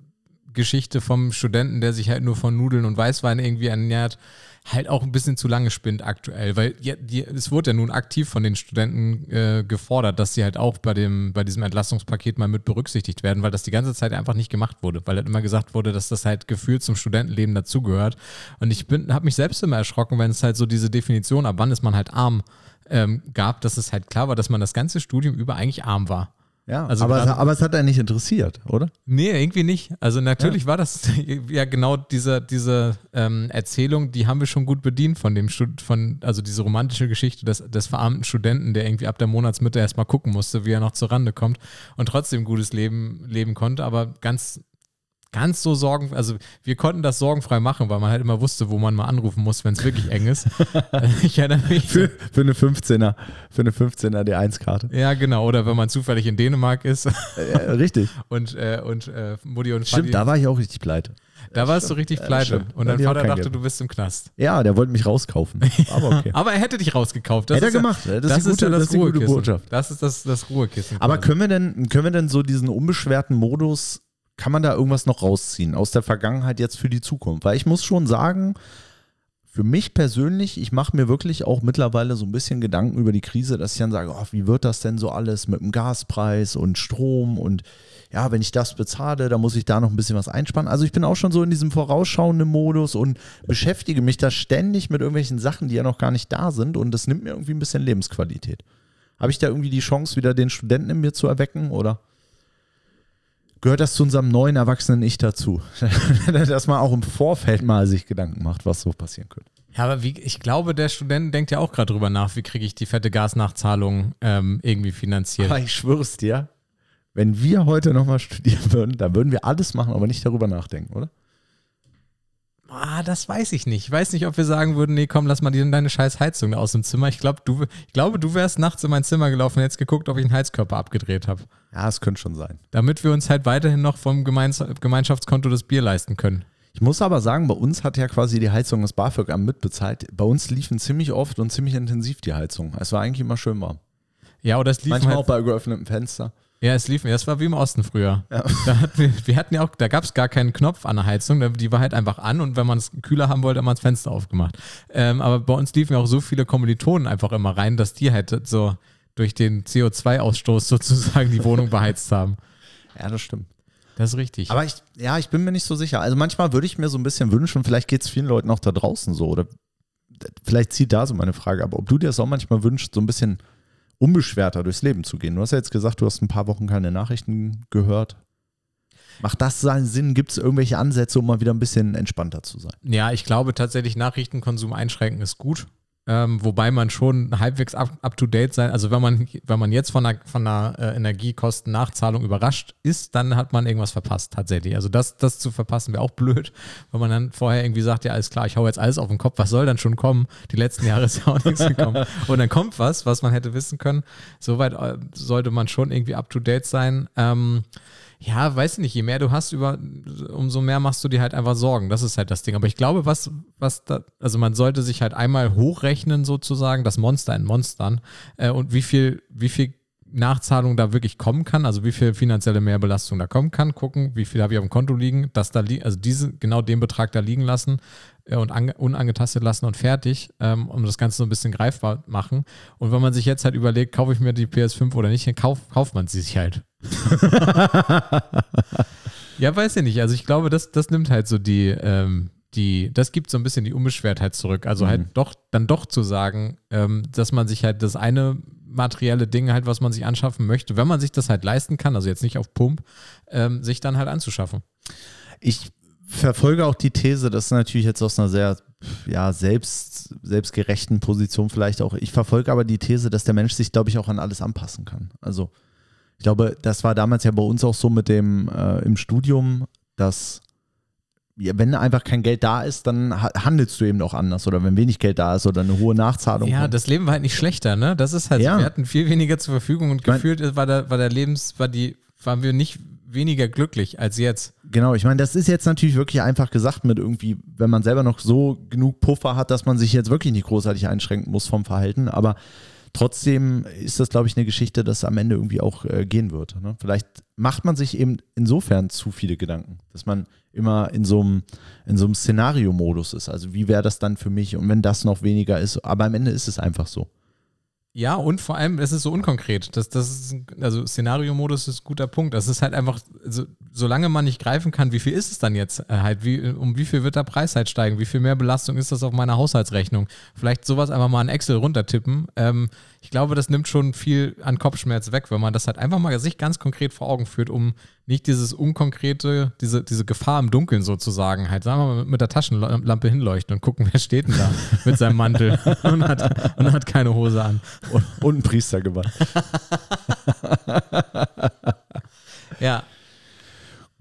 S2: Geschichte vom Studenten, der sich halt nur von Nudeln und Weißwein irgendwie ernährt, halt auch ein bisschen zu lange spinnt aktuell, weil ja, die, es wurde ja nun aktiv von den Studenten äh, gefordert, dass sie halt auch bei dem bei diesem Entlastungspaket mal mit berücksichtigt werden, weil das die ganze Zeit einfach nicht gemacht wurde, weil halt immer gesagt wurde, dass das halt gefühlt zum Studentenleben dazugehört. Und ich habe mich selbst immer erschrocken, wenn es halt so diese Definition, ab wann ist man halt arm, ähm, gab, dass es halt klar war, dass man das ganze Studium über eigentlich arm war.
S1: Ja,
S2: Also
S1: aber, es,
S2: gerade-
S1: aber es hat einen nicht interessiert, oder?
S2: Nee, irgendwie nicht. Also natürlich war das ja genau diese, diese ähm, Erzählung, die haben wir schon gut bedient von dem Stud von, also diese romantische Geschichte des, des verarmten Studenten, der irgendwie ab der Monatsmitte erstmal gucken musste, wie er noch zur Rande kommt und trotzdem ein gutes Leben leben konnte, aber ganz, ganz so sorgen, also wir konnten das sorgenfrei machen, weil man halt immer wusste, wo man mal anrufen muss, wenn es wirklich eng ist. ich erinnere mich.
S1: Für, für eine 15er, für eine 15er D1-Karte.
S2: Ja, genau. Oder wenn man zufällig in Dänemark ist
S1: Äh, richtig.
S2: und, äh, und äh, Mutti und
S1: Stimmt, da war ich auch richtig pleite.
S2: Da warst du richtig
S1: Ja,
S2: pleite.
S1: stimmt.
S2: Und dein Vater dachte,
S1: Geld.
S2: du bist im Knast.
S1: Ja, der wollte mich rauskaufen. Aber okay.
S2: Aber er hätte dich rausgekauft. Das
S1: Hätte er
S2: ja-
S1: gemacht. Das ist
S2: Das ist ja
S1: gute-
S2: das
S1: das
S2: Ruhekissen.
S1: Botschaft.
S2: Das ist das, das Ruhekissen.
S1: Aber
S2: quasi.
S1: können wir denn, können wir denn so diesen unbeschwerten Modus, kann man da irgendwas noch rausziehen aus der Vergangenheit jetzt für die Zukunft? Weil ich muss schon sagen, für mich persönlich, ich mache mir wirklich auch mittlerweile so ein bisschen Gedanken über die Krise, dass ich dann sage, oh, wie wird das denn so alles mit dem Gaspreis und Strom und ja, wenn ich das bezahle, dann muss ich da noch ein bisschen was einsparen. Also ich bin auch schon so in diesem vorausschauenden Modus und beschäftige mich da ständig mit irgendwelchen Sachen, die ja noch gar nicht da sind und das nimmt mir irgendwie ein bisschen Lebensqualität. Habe ich da irgendwie die Chance, wieder den Studenten in mir zu erwecken oder gehört das zu unserem neuen erwachsenen Ich dazu? Dass man auch im Vorfeld mal sich Gedanken macht, was so passieren könnte.
S2: Ja, aber wie, ich glaube, der Student denkt ja auch gerade drüber nach, wie kriege ich die fette Gasnachzahlung ähm, irgendwie finanziert.
S1: Aber ich schwöre es dir, wenn wir heute nochmal studieren würden, dann würden wir alles machen, aber nicht darüber nachdenken, oder?
S2: Ah, das weiß ich nicht. Ich weiß nicht, ob wir sagen würden, nee, komm, lass mal die, deine scheiß Heizung da aus dem Zimmer. Ich, glaub, du, ich glaube, du wärst nachts in mein Zimmer gelaufen und hättest geguckt, ob ich einen Heizkörper abgedreht habe.
S1: Ja, es könnte schon sein.
S2: Damit wir uns halt weiterhin noch vom Gemeins Gemeinschaftskonto das Bier leisten können.
S1: Ich muss aber sagen, bei uns hat ja quasi die Heizung das BAföG-Amt mitbezahlt. Bei uns liefen ziemlich oft und ziemlich intensiv die Heizung. Es war eigentlich immer schön warm.
S2: Ja, oder es lief
S1: Manchmal
S2: halt,
S1: auch bei geöffnetem Fenster.
S2: Ja, es lief, ja, es war wie im Osten früher. Da hatten wir, hatten ja auch, da gab es gar keinen Knopf an der Heizung, die war halt einfach an und wenn man es kühler haben wollte, hat man das Fenster aufgemacht. Ähm, aber bei uns liefen ja auch so viele Kommilitonen einfach immer rein, dass die halt so durch den CO2-Ausstoß sozusagen die Wohnung beheizt haben.
S1: Ja, das stimmt.
S2: Das ist richtig.
S1: Aber ich, ja, ich bin mir nicht so sicher. Also manchmal würde ich mir so ein bisschen wünschen, vielleicht geht es vielen Leuten auch da draußen so, oder vielleicht zieht da so meine Frage, aber ob du dir das auch manchmal wünschst, so ein bisschen unbeschwerter durchs Leben zu gehen. Du hast ja jetzt gesagt, du hast ein paar Wochen keine Nachrichten gehört. Macht das seinen Sinn? Gibt es irgendwelche Ansätze, um mal wieder ein bisschen entspannter zu sein?
S2: Ja, ich glaube tatsächlich, Nachrichtenkonsum einschränken ist gut. Ähm, wobei man schon halbwegs up, up to date sein, also wenn man, wenn man jetzt von einer, von einer äh, Energiekostennachzahlung überrascht ist, dann hat man irgendwas verpasst, tatsächlich. Also das, das zu verpassen wäre auch blöd, wenn man dann vorher irgendwie sagt, ja, alles klar, ich hau jetzt alles auf den Kopf, was soll dann schon kommen? Die letzten Jahre ist ja auch nichts gekommen. Und dann kommt was, was man hätte wissen können. Soweit äh, sollte man schon irgendwie up to date sein. Ähm, Ja, weiß nicht, je mehr du hast, über, umso mehr machst du dir halt einfach Sorgen. Das ist halt das Ding. Aber ich glaube, was, was da, also man sollte sich halt einmal hochrechnen, sozusagen, das Monster in Monstern äh, und wie viel, wie viel Nachzahlung da wirklich kommen kann, also wie viel finanzielle Mehrbelastung da kommen kann, gucken, wie viel habe ich auf dem Konto liegen, dass da li also diese, genau den Betrag da liegen lassen äh, und unangetastet lassen und fertig, ähm, um das Ganze so ein bisschen greifbar machen. Und wenn man sich jetzt halt überlegt, kaufe ich mir die PS5 oder nicht, dann kauf, kauft man sie sich halt. ja, weiß ich nicht. Also ich glaube, das, das nimmt halt so die, ähm, die, das gibt so ein bisschen die Unbeschwertheit zurück. Also halt mhm. halt doch, dann doch zu sagen, ähm, dass man sich halt das eine materielle Ding halt, was man sich anschaffen möchte, wenn man sich das halt leisten kann, also jetzt nicht auf Pump, ähm, sich dann halt anzuschaffen.
S1: Ich verfolge auch die These, das ist natürlich jetzt aus einer sehr ja, selbst, selbstgerechten Position vielleicht auch. Ich verfolge aber die These, dass der Mensch sich, glaube ich, auch an alles anpassen kann. Also ich glaube, das war damals ja bei uns auch so mit dem äh, im Studium, dass ja, wenn einfach kein Geld da ist, dann handelst du eben auch anders. Oder wenn wenig Geld da ist oder eine hohe Nachzahlung.
S2: Ja, kommt. das Leben war halt nicht schlechter, ne? Das ist halt, ja. wir hatten viel weniger zur Verfügung und gefühlt war der, war der Lebens, war die, waren wir nicht weniger glücklich als jetzt.
S1: Genau, ich meine, das ist jetzt natürlich wirklich einfach gesagt mit irgendwie, wenn man selber noch so genug Puffer hat, dass man sich jetzt wirklich nicht großartig einschränken muss vom Verhalten. Aber trotzdem ist das, glaube ich, eine Geschichte, dass am Ende irgendwie auch äh, gehen wird. Ne? Vielleicht macht man sich eben insofern zu viele Gedanken, dass man immer in so einem, in so einem Szenario-Modus ist. Also wie wäre das dann für mich und wenn das noch weniger ist, aber am Ende ist es einfach so.
S2: Ja, und vor allem, es ist so unkonkret. Das, das ist, also Szenario-Modus ist ein guter Punkt. Das ist halt einfach, so, solange man nicht greifen kann, wie viel ist es dann jetzt äh, halt, wie, um wie viel wird der Preis halt steigen, wie viel mehr Belastung ist das auf meiner Haushaltsrechnung. Vielleicht sowas einfach mal in Excel runtertippen. Ähm, ich glaube, das nimmt schon viel an Kopfschmerz weg, wenn man das halt einfach mal sich ganz konkret vor Augen führt, um nicht dieses unkonkrete, diese, diese Gefahr im Dunkeln sozusagen halt, sagen wir mal, mit der Taschenlampe hinleuchten und gucken, wer steht denn da mit seinem Mantel und hat, und hat keine Hose an.
S1: Und, und ein Priestergewand.
S2: ja,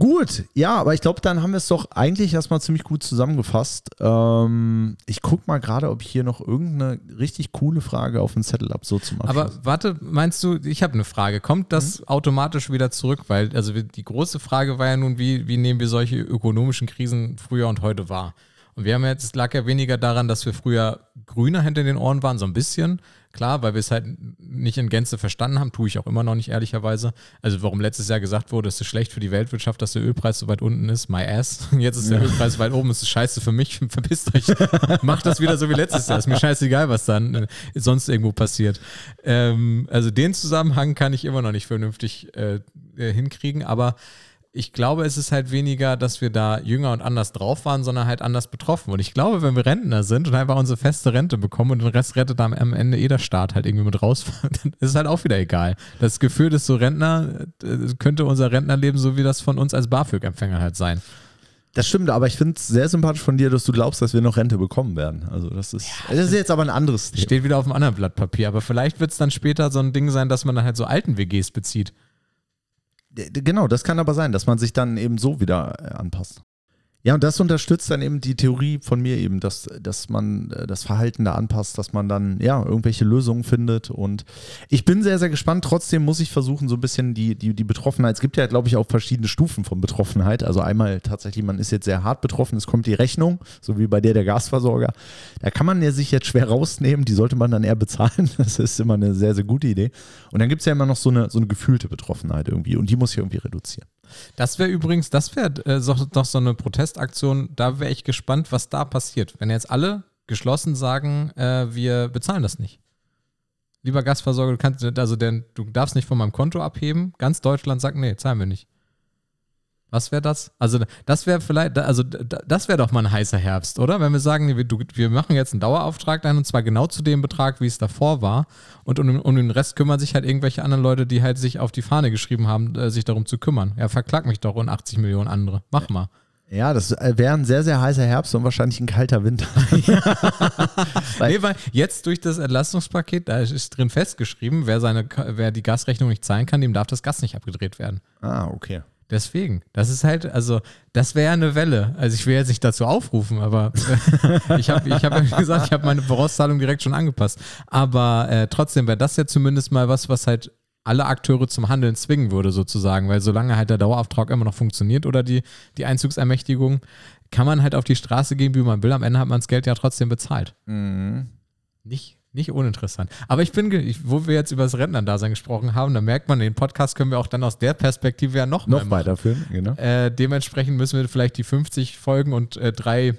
S1: Gut, ja, aber ich glaube, dann haben wir es doch eigentlich erstmal ziemlich gut zusammengefasst. Ähm, ich gucke mal gerade, ob ich hier noch irgendeine richtig coole Frage auf dem Zettel habe, so zum
S2: Abschluss. Aber warte, meinst du, ich habe eine Frage. Kommt das mhm. automatisch wieder zurück? Weil, also die große Frage war ja nun, wie, wie nehmen wir solche ökonomischen Krisen früher und heute wahr? Und wir haben jetzt, lag ja weniger daran, dass wir früher grüner hinter den Ohren waren, so ein bisschen. Klar, weil wir es halt nicht in Gänze verstanden haben, tue ich auch immer noch nicht, ehrlicherweise. Also, warum letztes Jahr gesagt wurde, es ist schlecht für die Weltwirtschaft, dass der Ölpreis so weit unten ist, my ass. Jetzt ist der ja. Ölpreis weit oben, es ist scheiße für mich, verpisst euch. Macht das wieder so wie letztes Jahr. Ist mir scheißegal, was dann äh, sonst irgendwo passiert. Ähm, also, den Zusammenhang kann ich immer noch nicht vernünftig äh, äh hinkriegen, aber ich glaube, es ist halt weniger, dass wir da jünger und anders drauf waren, sondern halt anders betroffen. Und ich glaube, wenn wir Rentner sind und einfach unsere feste Rente bekommen und den Rest rettet dann am Ende eh der Staat halt irgendwie mit raus, dann ist es halt auch wieder egal. Das Gefühl des so Rentner äh, könnte unser Rentnerleben so wie das von uns als BAföG-Empfänger halt sein.
S1: Das stimmt, aber ich finde es sehr sympathisch von dir, dass du glaubst, dass wir noch Rente bekommen werden. Also das ist, ja, das ist jetzt aber ein anderes
S2: Thema. Steht wieder auf einem anderen Blatt Papier, aber vielleicht wird es dann später so ein Ding sein, dass man dann halt so alten WGs bezieht.
S1: Genau, das kann aber sein, dass man sich dann eben so wieder äh, anpasst. Ja, und das unterstützt dann eben die Theorie von mir eben, dass, dass man äh, das Verhalten da anpasst, dass man dann ja irgendwelche Lösungen findet. Und ich bin sehr, sehr gespannt. Trotzdem muss ich versuchen, so ein bisschen die, die, die Betroffenheit. Es gibt ja, glaube ich, auch verschiedene Stufen von Betroffenheit. Also einmal tatsächlich, man ist jetzt sehr hart betroffen, es kommt die Rechnung, so wie bei der der Gasversorger. Da kann man ja sich jetzt schwer rausnehmen, die sollte man dann eher bezahlen. Das ist immer eine sehr, sehr gute Idee. Und dann gibt es ja immer noch so eine, so eine gefühlte Betroffenheit irgendwie. Und die muss ich irgendwie reduzieren.
S2: Das wäre übrigens, das wäre äh, doch so eine Protestaktion, da wäre ich gespannt, was da passiert. Wenn jetzt alle geschlossen sagen, äh, wir bezahlen das nicht. Lieber Gastversorger, du kannst, also denn, du darfst nicht von meinem Konto abheben. Ganz Deutschland sagt, nee, zahlen wir nicht. Was wäre das? Also, das wäre vielleicht, also, das wäre doch mal ein heißer Herbst, oder? Wenn wir sagen, wir, wir machen jetzt einen Dauerauftrag ein und zwar genau zu dem Betrag, wie es davor war. Und um, um, den Rest kümmern sich halt irgendwelche anderen Leute, die halt sich auf die Fahne geschrieben haben, äh, sich darum zu kümmern. Ja, verklag mich doch und 80 Millionen andere. Mach mal.
S1: Ja, das äh, wäre ein sehr, sehr heißer Herbst und wahrscheinlich ein kalter Winter.
S2: weil, nee, weil jetzt durch das Entlastungspaket, da ist drin festgeschrieben, wer, seine, wer die Gasrechnung nicht zahlen kann, dem darf das Gas nicht abgedreht werden.
S1: Ah, okay.
S2: Deswegen, das ist halt, also, das wäre eine Welle. Also, ich will jetzt nicht dazu aufrufen, aber ich habe ich hab ja gesagt, ich habe meine Vorauszahlung direkt schon angepasst. Aber äh, trotzdem wäre das ja zumindest mal was, was halt alle Akteure zum Handeln zwingen würde, sozusagen, weil solange halt der Dauerauftrag immer noch funktioniert oder die, die Einzugsermächtigung, kann man halt auf die Straße gehen, wie man will. Am Ende hat man das Geld ja trotzdem bezahlt. Nicht, nicht uninteressant. Aber ich bin, ich, wo wir jetzt über das Rentnerdasein gesprochen haben, da merkt man, den Podcast können wir auch dann aus der Perspektive ja noch,
S1: Noch weiterführen, genau.
S2: Äh, dementsprechend müssen wir vielleicht die 50 Folgen und äh, drei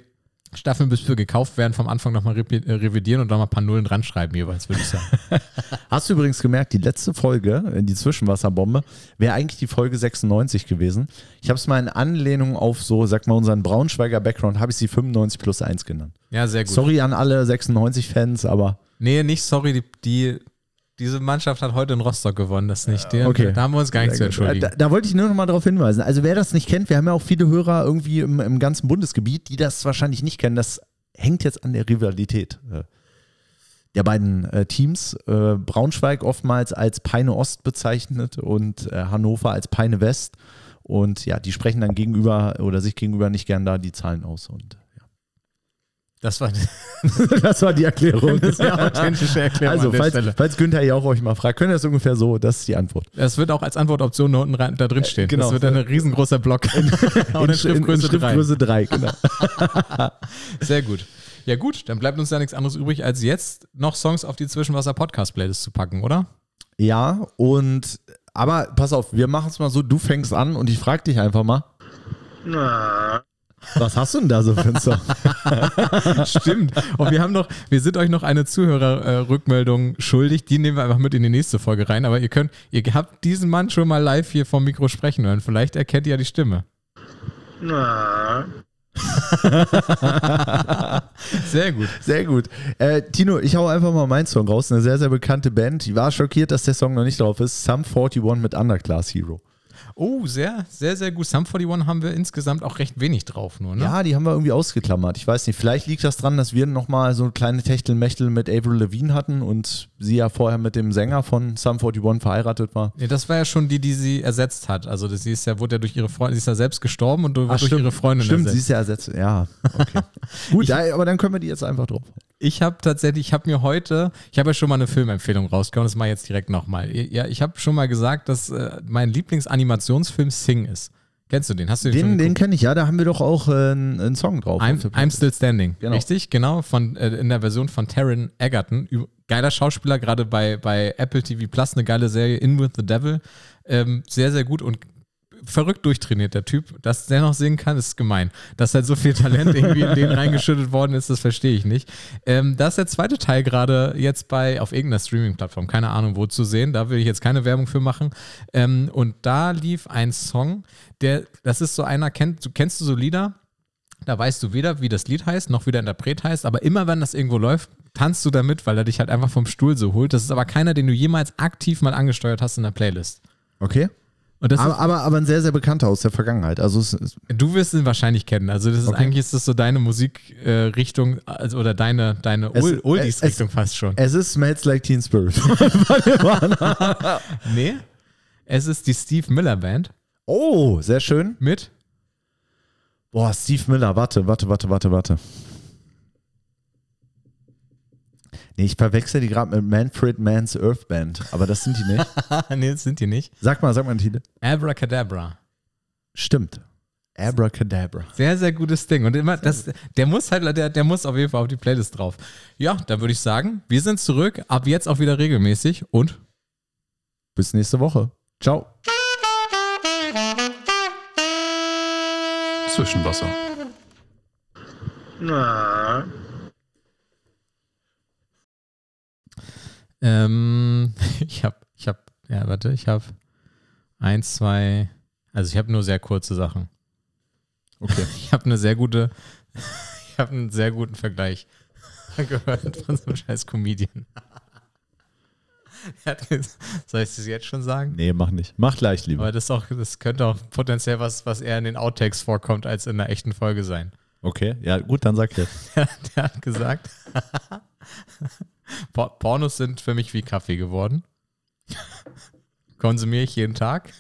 S2: Staffeln, bis wir gekauft werden, vom Anfang nochmal äh, revidieren und nochmal ein paar Nullen dran schreiben jeweils, würde ich sagen.
S1: Hast du übrigens gemerkt, die letzte Folge, äh, die Zwischenwasserbombe, wäre eigentlich die Folge 96 gewesen. Ich habe es mal in Anlehnung auf so, sag mal, unseren Braunschweiger Background, habe ich sie 95 plus 1 genannt.
S2: Ja, sehr gut.
S1: Sorry an alle 96-Fans, aber
S2: Nee, nicht sorry, die, die, diese Mannschaft hat heute in Rostock gewonnen, das nicht. Die,
S1: okay.
S2: Da haben wir uns gar nicht zu entschuldigen.
S1: Da, da wollte ich nur noch mal darauf hinweisen. Also wer das nicht kennt, wir haben ja auch viele Hörer irgendwie im, im ganzen Bundesgebiet, die das wahrscheinlich nicht kennen. Das hängt jetzt an der Rivalität äh, der beiden äh, Teams. Äh, Braunschweig oftmals als Peine Ost bezeichnet und äh, Hannover als Peine West. Und ja, die sprechen dann gegenüber oder sich gegenüber nicht gern da die Zahlen aus. Und
S2: Das war
S1: ja. das war die Erklärung.
S2: eine sehr authentische Erklärung
S1: Also,
S2: an der
S1: falls,
S2: Stelle.
S1: falls Günther ja auch euch mal fragt, könnt ihr das ungefähr so, das ist die Antwort.
S2: Das wird auch als Antwortoption da unten rein, da drin stehen.
S1: genau.
S2: Das wird ein riesengroßer Block. Auch in, Schriftgröße 3.
S1: Schriftgröße 3, genau.
S2: Sehr gut. Ja gut, dann bleibt uns ja nichts anderes übrig, als jetzt noch Songs auf die Zwischenwasser-Podcast-Playlist zu packen, oder?
S1: Ja, und aber pass auf, wir machen es mal so, du fängst an und ich frage dich einfach mal. Was hast du denn da so für einen Song?
S2: Stimmt. Und wir haben noch, wir sind euch noch eine Zuhörerrückmeldung schuldig. Die nehmen wir einfach mit in die nächste Folge rein. Aber ihr könnt, ihr habt diesen Mann schon mal live hier vom Mikro sprechen hören. Vielleicht erkennt ihr ja die Stimme. Sehr gut.
S1: Sehr gut. Äh, Tino, ich hau einfach mal meinen Song raus. Eine sehr, sehr bekannte Band. Die war schockiert, dass der Song noch nicht drauf ist. Sum 41 mit Underclass Hero.
S2: Oh, sehr, sehr, sehr gut. Sum 41 haben wir insgesamt auch recht wenig drauf nur, ne?
S1: Ja, die haben wir irgendwie ausgeklammert. Ich weiß nicht, vielleicht liegt das dran, dass wir nochmal so eine kleine Techtelmechtel mit Avril Lavigne hatten und sie ja vorher mit dem Sänger von Sum 41 verheiratet war.
S2: Nee, das war ja schon die, die sie ersetzt hat. Also sie ist ja, wurde ja durch ihre Freundin, sie ist ja selbst gestorben und wurde
S1: Ach,
S2: durch
S1: stimmt.
S2: ihre Freundin
S1: Stimmt,
S2: ersetzt.
S1: sie ist ja ersetzt. Ja, okay. Gut, ja, aber dann können wir die jetzt einfach drauf.
S2: Ich habe tatsächlich, ich habe mir heute, ich habe ja schon mal eine Filmempfehlung rausgehauen, das mache ich jetzt direkt nochmal. Ja, ich habe schon mal gesagt, dass äh, mein Lieblingsanimationsfilm Sing ist. Kennst du den? Hast du den,
S1: Den, den kenne ich, ja, da haben wir doch auch äh, einen, Song drauf.
S2: I'm, I'm Still Standing.
S1: Genau.
S2: Richtig, genau. Von, äh, in der Version von Taron Egerton. Geiler Schauspieler, gerade bei, bei Apple TV Plus, eine geile Serie, In with the Devil. Ähm, sehr, sehr gut und verrückt durchtrainiert, der Typ. Dass der noch singen kann, ist gemein. Dass halt so viel Talent irgendwie in den reingeschüttet worden ist, das verstehe ich nicht. Ähm, da ist der zweite Teil gerade jetzt bei, auf irgendeiner Streaming-Plattform, keine Ahnung wo zu sehen. Da will ich jetzt keine Werbung für machen. Ähm, und da lief ein Song, der, das ist so einer, kennt, kennst du so Lieder? Da weißt du weder, wie das Lied heißt, noch wie der Interpret heißt, aber immer wenn das irgendwo läuft, tanzt du damit, weil er dich halt einfach vom Stuhl so holt. Das ist aber keiner, den du jemals aktiv mal angesteuert hast in der Playlist.
S1: Okay. Aber, aber, aber ein sehr, sehr bekannter aus der Vergangenheit. Also es ist,
S2: du wirst ihn wahrscheinlich kennen. Also das ist
S1: Okay.
S2: eigentlich ist das so deine Musikrichtung äh, also, oder deine, deine
S1: Es-
S2: Ol- Oldies-Richtung
S1: es-
S2: fast schon.
S1: es ist Smells Like Teen Spirit.
S2: nee, es ist die Steve Miller Band
S1: oh, sehr schön.
S2: mit
S1: Boah, Steve Miller, warte, warte, warte, warte, warte. Nee, ich verwechsel die gerade mit Manfred Mann's Earth Band, aber das sind die nicht.
S2: nee, das sind die nicht.
S1: Sag mal, sag mal, Titel.
S2: Abracadabra.
S1: Stimmt. Abracadabra.
S2: Sehr, sehr gutes Ding. Und immer, das, der muss halt, der, der muss auf jeden Fall auf die Playlist drauf. Ja, dann würde ich sagen, wir sind zurück, ab jetzt auch wieder regelmäßig und
S1: Bis nächste Woche. Ciao.
S3: Zwischenwasser.
S2: Ähm, ich habe, ich habe, ja, warte, ich habe eins, zwei, also ich habe nur sehr kurze Sachen.
S1: Okay.
S2: Ich habe eine sehr gute, ich habe einen sehr guten Vergleich gehört von so einem scheiß Comedian. Hat Soll ich das jetzt schon sagen?
S1: Nee, mach nicht. Mach gleich lieber.
S2: Aber das, ist auch, das könnte auch potenziell was, was eher in den Outtakes vorkommt, als in einer echten Folge sein.
S1: Okay, ja, gut, dann sag jetzt.
S2: Der, der hat gesagt, Por- Pornos sind für mich wie Kaffee geworden. Konsumiere ich jeden Tag.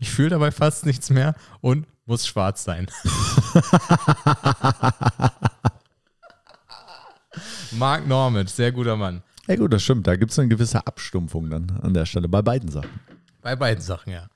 S2: Ich fühle dabei fast nichts mehr und muss schwarz sein. Mark Norman, sehr guter Mann.
S1: Ja gut, das stimmt. Da gibt es eine gewisse Abstumpfung dann an der Stelle, bei beiden Sachen.
S2: Bei beiden Sachen, ja.